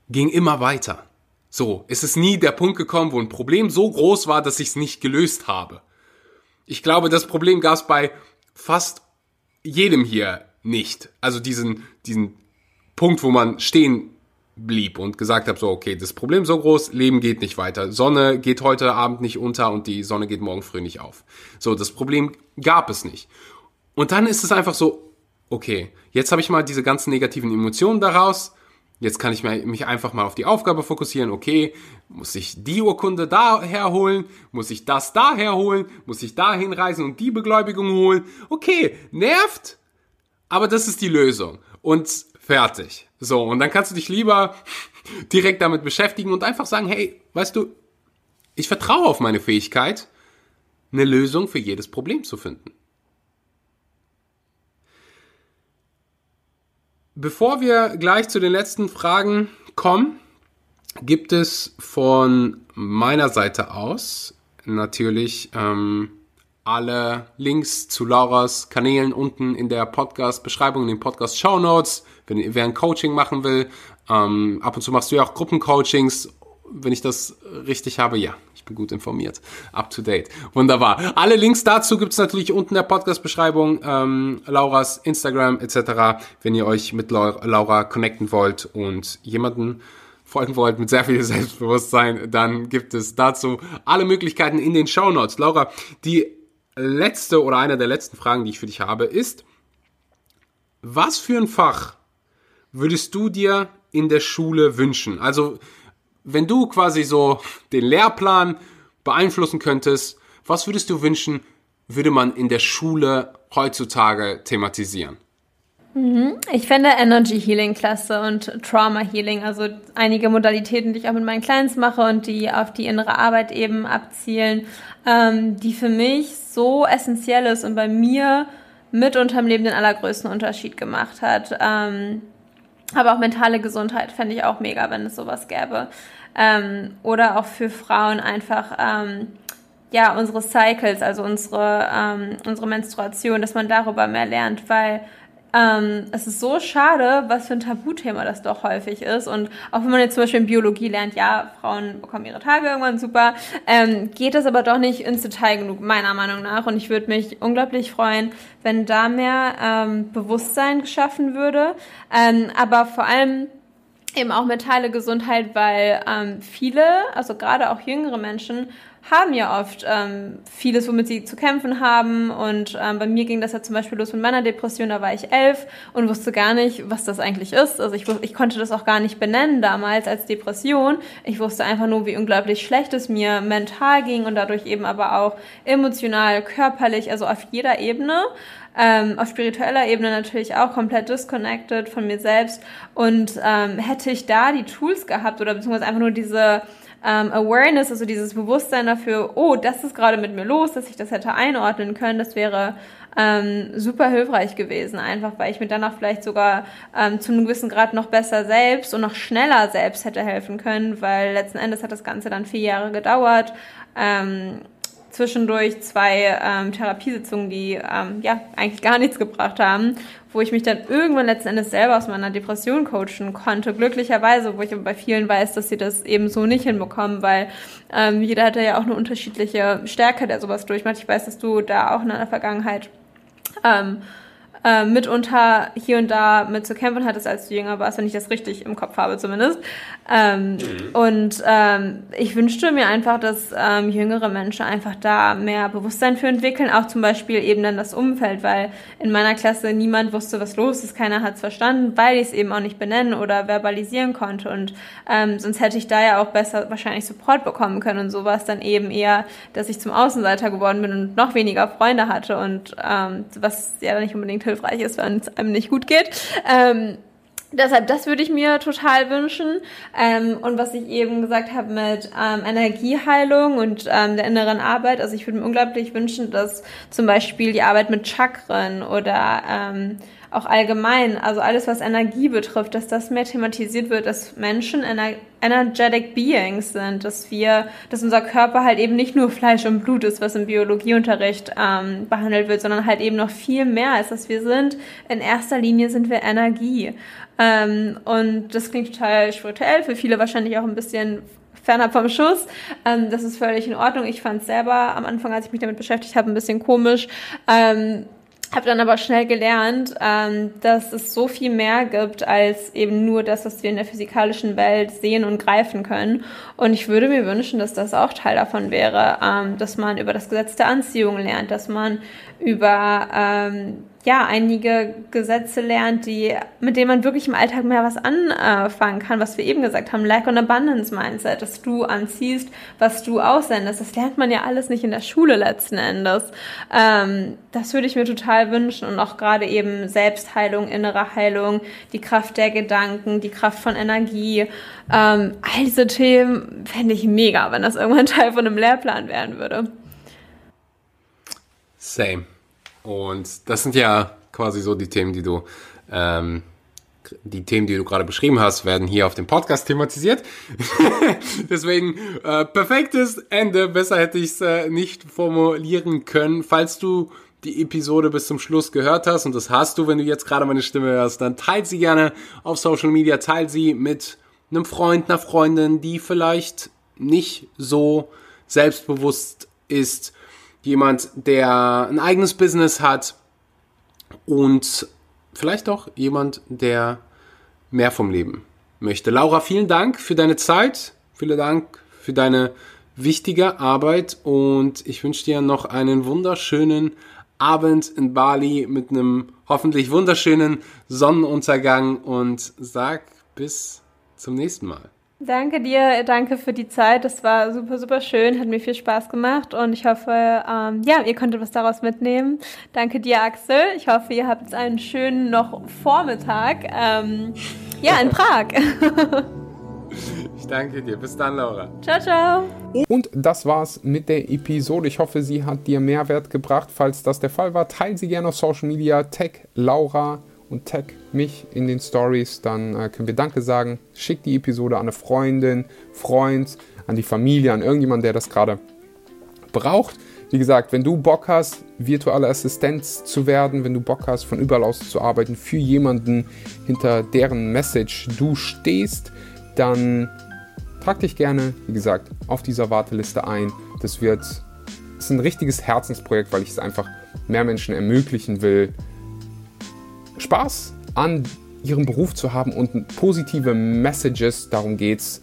ging immer weiter. So, es ist nie der Punkt gekommen, wo ein Problem so groß war, dass ich es nicht gelöst habe. Ich glaube, das Problem gab es bei fast jedem hier nicht. Also diesen, diesen Punkt, wo man stehen blieb und gesagt habe, so, okay, das Problem so groß, Leben geht nicht weiter. Sonne geht heute Abend nicht unter und die Sonne geht morgen früh nicht auf. So, das Problem gab es nicht. Und dann ist es einfach so, okay, jetzt habe ich mal diese ganzen negativen Emotionen daraus. Jetzt kann ich mich einfach mal auf die Aufgabe fokussieren. Okay, muss ich die Urkunde da herholen? Muss ich das da herholen? Muss ich da hinreisen und die Beglaubigung holen? Okay, nervt, aber das ist die Lösung. Und fertig. So, und dann kannst du dich lieber [LAUGHS] direkt damit beschäftigen und einfach sagen, hey, weißt du, ich vertraue auf meine Fähigkeit, eine Lösung für jedes Problem zu finden. Bevor wir gleich zu den letzten Fragen kommen, gibt es von meiner Seite aus natürlich ähm, alle Links zu Lauras Kanälen unten in der Podcast-Beschreibung, in den Podcast-Show Notes wenn wer ein Coaching machen will. Ähm, ab und zu machst du ja auch Gruppencoachings. Wenn ich das richtig habe, ja, ich bin gut informiert. Up to date. Wunderbar. Alle Links dazu gibt es natürlich unten in der Podcast-Beschreibung. Ähm, Lauras Instagram etc. Wenn ihr euch mit Laura connecten wollt und jemanden folgen wollt mit sehr viel Selbstbewusstsein, dann gibt es dazu alle Möglichkeiten in den Show Notes. Laura, die letzte oder eine der letzten Fragen, die ich für dich habe, ist, was für ein Fach würdest du dir in der Schule wünschen? Also, wenn du quasi so den Lehrplan beeinflussen könntest, was würdest du wünschen, würde man in der Schule heutzutage thematisieren? Mhm. Ich finde Energy Healing klasse und Trauma Healing, also einige Modalitäten, die ich auch mit meinen Clients mache und die auf die innere Arbeit eben abzielen, ähm, die für mich so essentiell ist und bei mir mit unterm Leben den allergrößten Unterschied gemacht hat. Ähm, aber auch mentale Gesundheit fände ich auch mega, wenn es sowas gäbe. Ähm, oder auch für Frauen einfach, ähm, ja, unsere Cycles, also unsere, ähm, unsere Menstruation, dass man darüber mehr lernt, weil ähm, es ist so schade, was für ein Tabuthema das doch häufig ist. Und auch wenn man jetzt zum Beispiel in Biologie lernt, ja, Frauen bekommen ihre Tage irgendwann super, ähm, geht das aber doch nicht ins Detail genug, meiner Meinung nach. Und ich würde mich unglaublich freuen, wenn da mehr ähm, Bewusstsein geschaffen würde. Ähm, aber vor allem eben auch mentale Gesundheit, weil ähm, viele, also gerade auch jüngere Menschen, haben ja oft ähm, vieles, womit sie zu kämpfen haben. Und ähm, bei mir ging das ja zum Beispiel los mit meiner Depression, da war ich elf und wusste gar nicht, was das eigentlich ist. Also ich, ich konnte das auch gar nicht benennen damals als Depression. Ich wusste einfach nur, wie unglaublich schlecht es mir mental ging und dadurch eben aber auch emotional, körperlich, also auf jeder Ebene. Ähm, auf spiritueller Ebene natürlich auch komplett disconnected von mir selbst. Und ähm, hätte ich da die Tools gehabt oder beziehungsweise einfach nur diese ähm, Awareness, also dieses Bewusstsein dafür, oh, das ist gerade mit mir los, dass ich das hätte einordnen können, das wäre ähm, super hilfreich gewesen, einfach weil ich mir dann auch vielleicht sogar ähm, zu einem gewissen Grad noch besser selbst und noch schneller selbst hätte helfen können, weil letzten Endes hat das Ganze dann vier Jahre gedauert. Ähm, zwischendurch zwei ähm, Therapiesitzungen, die ähm, ja eigentlich gar nichts gebracht haben, wo ich mich dann irgendwann letzten Endes selber aus meiner Depression coachen konnte. Glücklicherweise, wo ich aber bei vielen weiß, dass sie das eben so nicht hinbekommen, weil ähm, jeder hat ja auch eine unterschiedliche Stärke, der sowas durchmacht. Ich weiß, dass du da auch in deiner Vergangenheit ähm, äh, mitunter hier und da mit zu kämpfen hattest, als du jünger warst, wenn ich das richtig im Kopf habe zumindest. Ähm, mhm. Und ähm, ich wünschte mir einfach, dass ähm, jüngere Menschen einfach da mehr Bewusstsein für entwickeln, auch zum Beispiel eben dann das Umfeld, weil in meiner Klasse niemand wusste, was los ist, keiner hat es verstanden, weil ich es eben auch nicht benennen oder verbalisieren konnte. Und ähm, sonst hätte ich da ja auch besser wahrscheinlich Support bekommen können und sowas dann eben eher, dass ich zum Außenseiter geworden bin und noch weniger Freunde hatte und ähm, was ja nicht unbedingt hilfreich ist, wenn es einem nicht gut geht. Ähm, Deshalb, das würde ich mir total wünschen. Ähm, und was ich eben gesagt habe mit ähm, Energieheilung und ähm, der inneren Arbeit, also ich würde mir unglaublich wünschen, dass zum Beispiel die Arbeit mit Chakren oder ähm, auch allgemein, also alles, was Energie betrifft, dass das mehr thematisiert wird, dass Menschen ener energetic beings sind, dass wir, dass unser Körper halt eben nicht nur Fleisch und Blut ist, was im Biologieunterricht ähm, behandelt wird, sondern halt eben noch viel mehr als dass wir sind. In erster Linie sind wir Energie. Ähm, und das klingt total spirituell, für viele wahrscheinlich auch ein bisschen fernab vom Schuss. Ähm, das ist völlig in Ordnung. Ich fand es selber am Anfang, als ich mich damit beschäftigt habe, ein bisschen komisch. Ähm, habe dann aber schnell gelernt, ähm, dass es so viel mehr gibt als eben nur das, was wir in der physikalischen Welt sehen und greifen können. Und ich würde mir wünschen, dass das auch Teil davon wäre, ähm, dass man über das Gesetz der Anziehung lernt, dass man über ähm, ja, einige Gesetze lernt, die, mit denen man wirklich im Alltag mehr was anfangen kann, was wir eben gesagt haben, Lack and Abundance Mindset, dass du anziehst, was du aussendest. Das lernt man ja alles nicht in der Schule letzten Endes. Ähm, das würde ich mir total wünschen und auch gerade eben Selbstheilung, innere Heilung, die Kraft der Gedanken, die Kraft von Energie. Ähm, all diese Themen fände ich mega, wenn das irgendwann Teil von einem Lehrplan werden würde. Same. Und das sind ja quasi so die Themen, die du, ähm, die Themen, die du gerade beschrieben hast, werden hier auf dem Podcast thematisiert. [LAUGHS] Deswegen äh, perfektes Ende. Besser hätte ich es äh, nicht formulieren können. Falls du die Episode bis zum Schluss gehört hast, und das hast du, wenn du jetzt gerade meine Stimme hörst, dann teil sie gerne auf Social Media, teil sie mit einem Freund, einer Freundin, die vielleicht nicht so selbstbewusst ist jemand, der ein eigenes Business hat und vielleicht auch jemand, der mehr vom Leben möchte. Laura, vielen Dank für deine Zeit, vielen Dank für deine wichtige Arbeit und ich wünsche dir noch einen wunderschönen Abend in Bali mit einem hoffentlich wunderschönen Sonnenuntergang und sag bis zum nächsten Mal. Danke dir, danke für die Zeit. Das war super, super schön, hat mir viel Spaß gemacht und ich hoffe, ähm, ja, ihr konntet was daraus mitnehmen. Danke dir, Axel. Ich hoffe, ihr habt einen schönen noch Vormittag. Ähm, ja, in Prag. [LAUGHS] ich danke dir. Bis dann, Laura. Ciao, ciao. Und das war's mit der Episode. Ich hoffe, sie hat dir Mehrwert gebracht. Falls das der Fall war, teile sie gerne auf Social Media. Tag Laura und tag mich in den Stories, dann äh, können wir Danke sagen. Schick die Episode an eine Freundin, Freund, an die Familie, an irgendjemanden, der das gerade braucht. Wie gesagt, wenn du Bock hast, virtuelle Assistenz zu werden, wenn du Bock hast, von überall aus zu arbeiten, für jemanden, hinter deren Message du stehst, dann trag dich gerne, wie gesagt, auf dieser Warteliste ein. Das wird ist ein richtiges Herzensprojekt, weil ich es einfach mehr Menschen ermöglichen will, Spaß an ihrem Beruf zu haben und positive Messages, darum geht es,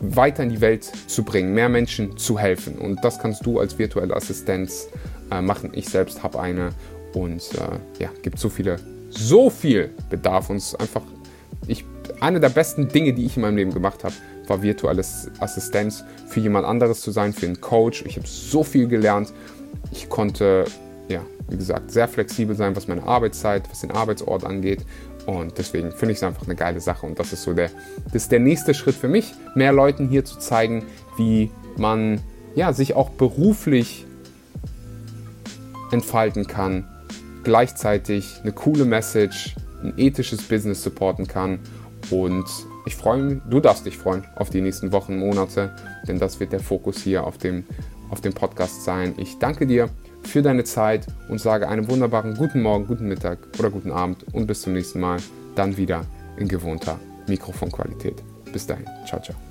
weiter in die Welt zu bringen, mehr Menschen zu helfen. Und das kannst du als virtuelle Assistenz äh, machen. Ich selbst habe eine und äh, ja, gibt so viele, so viel Bedarf uns einfach. Ich, eine der besten Dinge, die ich in meinem Leben gemacht habe, war virtuelle Assistenz für jemand anderes zu sein, für einen Coach. Ich habe so viel gelernt. Ich konnte ja, wie gesagt, sehr flexibel sein, was meine Arbeitszeit, was den Arbeitsort angeht. Und deswegen finde ich es einfach eine geile Sache. Und das ist so der, das ist der nächste Schritt für mich, mehr Leuten hier zu zeigen, wie man ja, sich auch beruflich entfalten kann, gleichzeitig eine coole Message, ein ethisches Business supporten kann. Und ich freue mich, du darfst dich freuen auf die nächsten Wochen, Monate, denn das wird der Fokus hier auf dem, auf dem Podcast sein. Ich danke dir für deine Zeit und sage einen wunderbaren guten Morgen, guten Mittag oder guten Abend und bis zum nächsten Mal. Dann wieder in gewohnter Mikrofonqualität. Bis dahin. Ciao, ciao.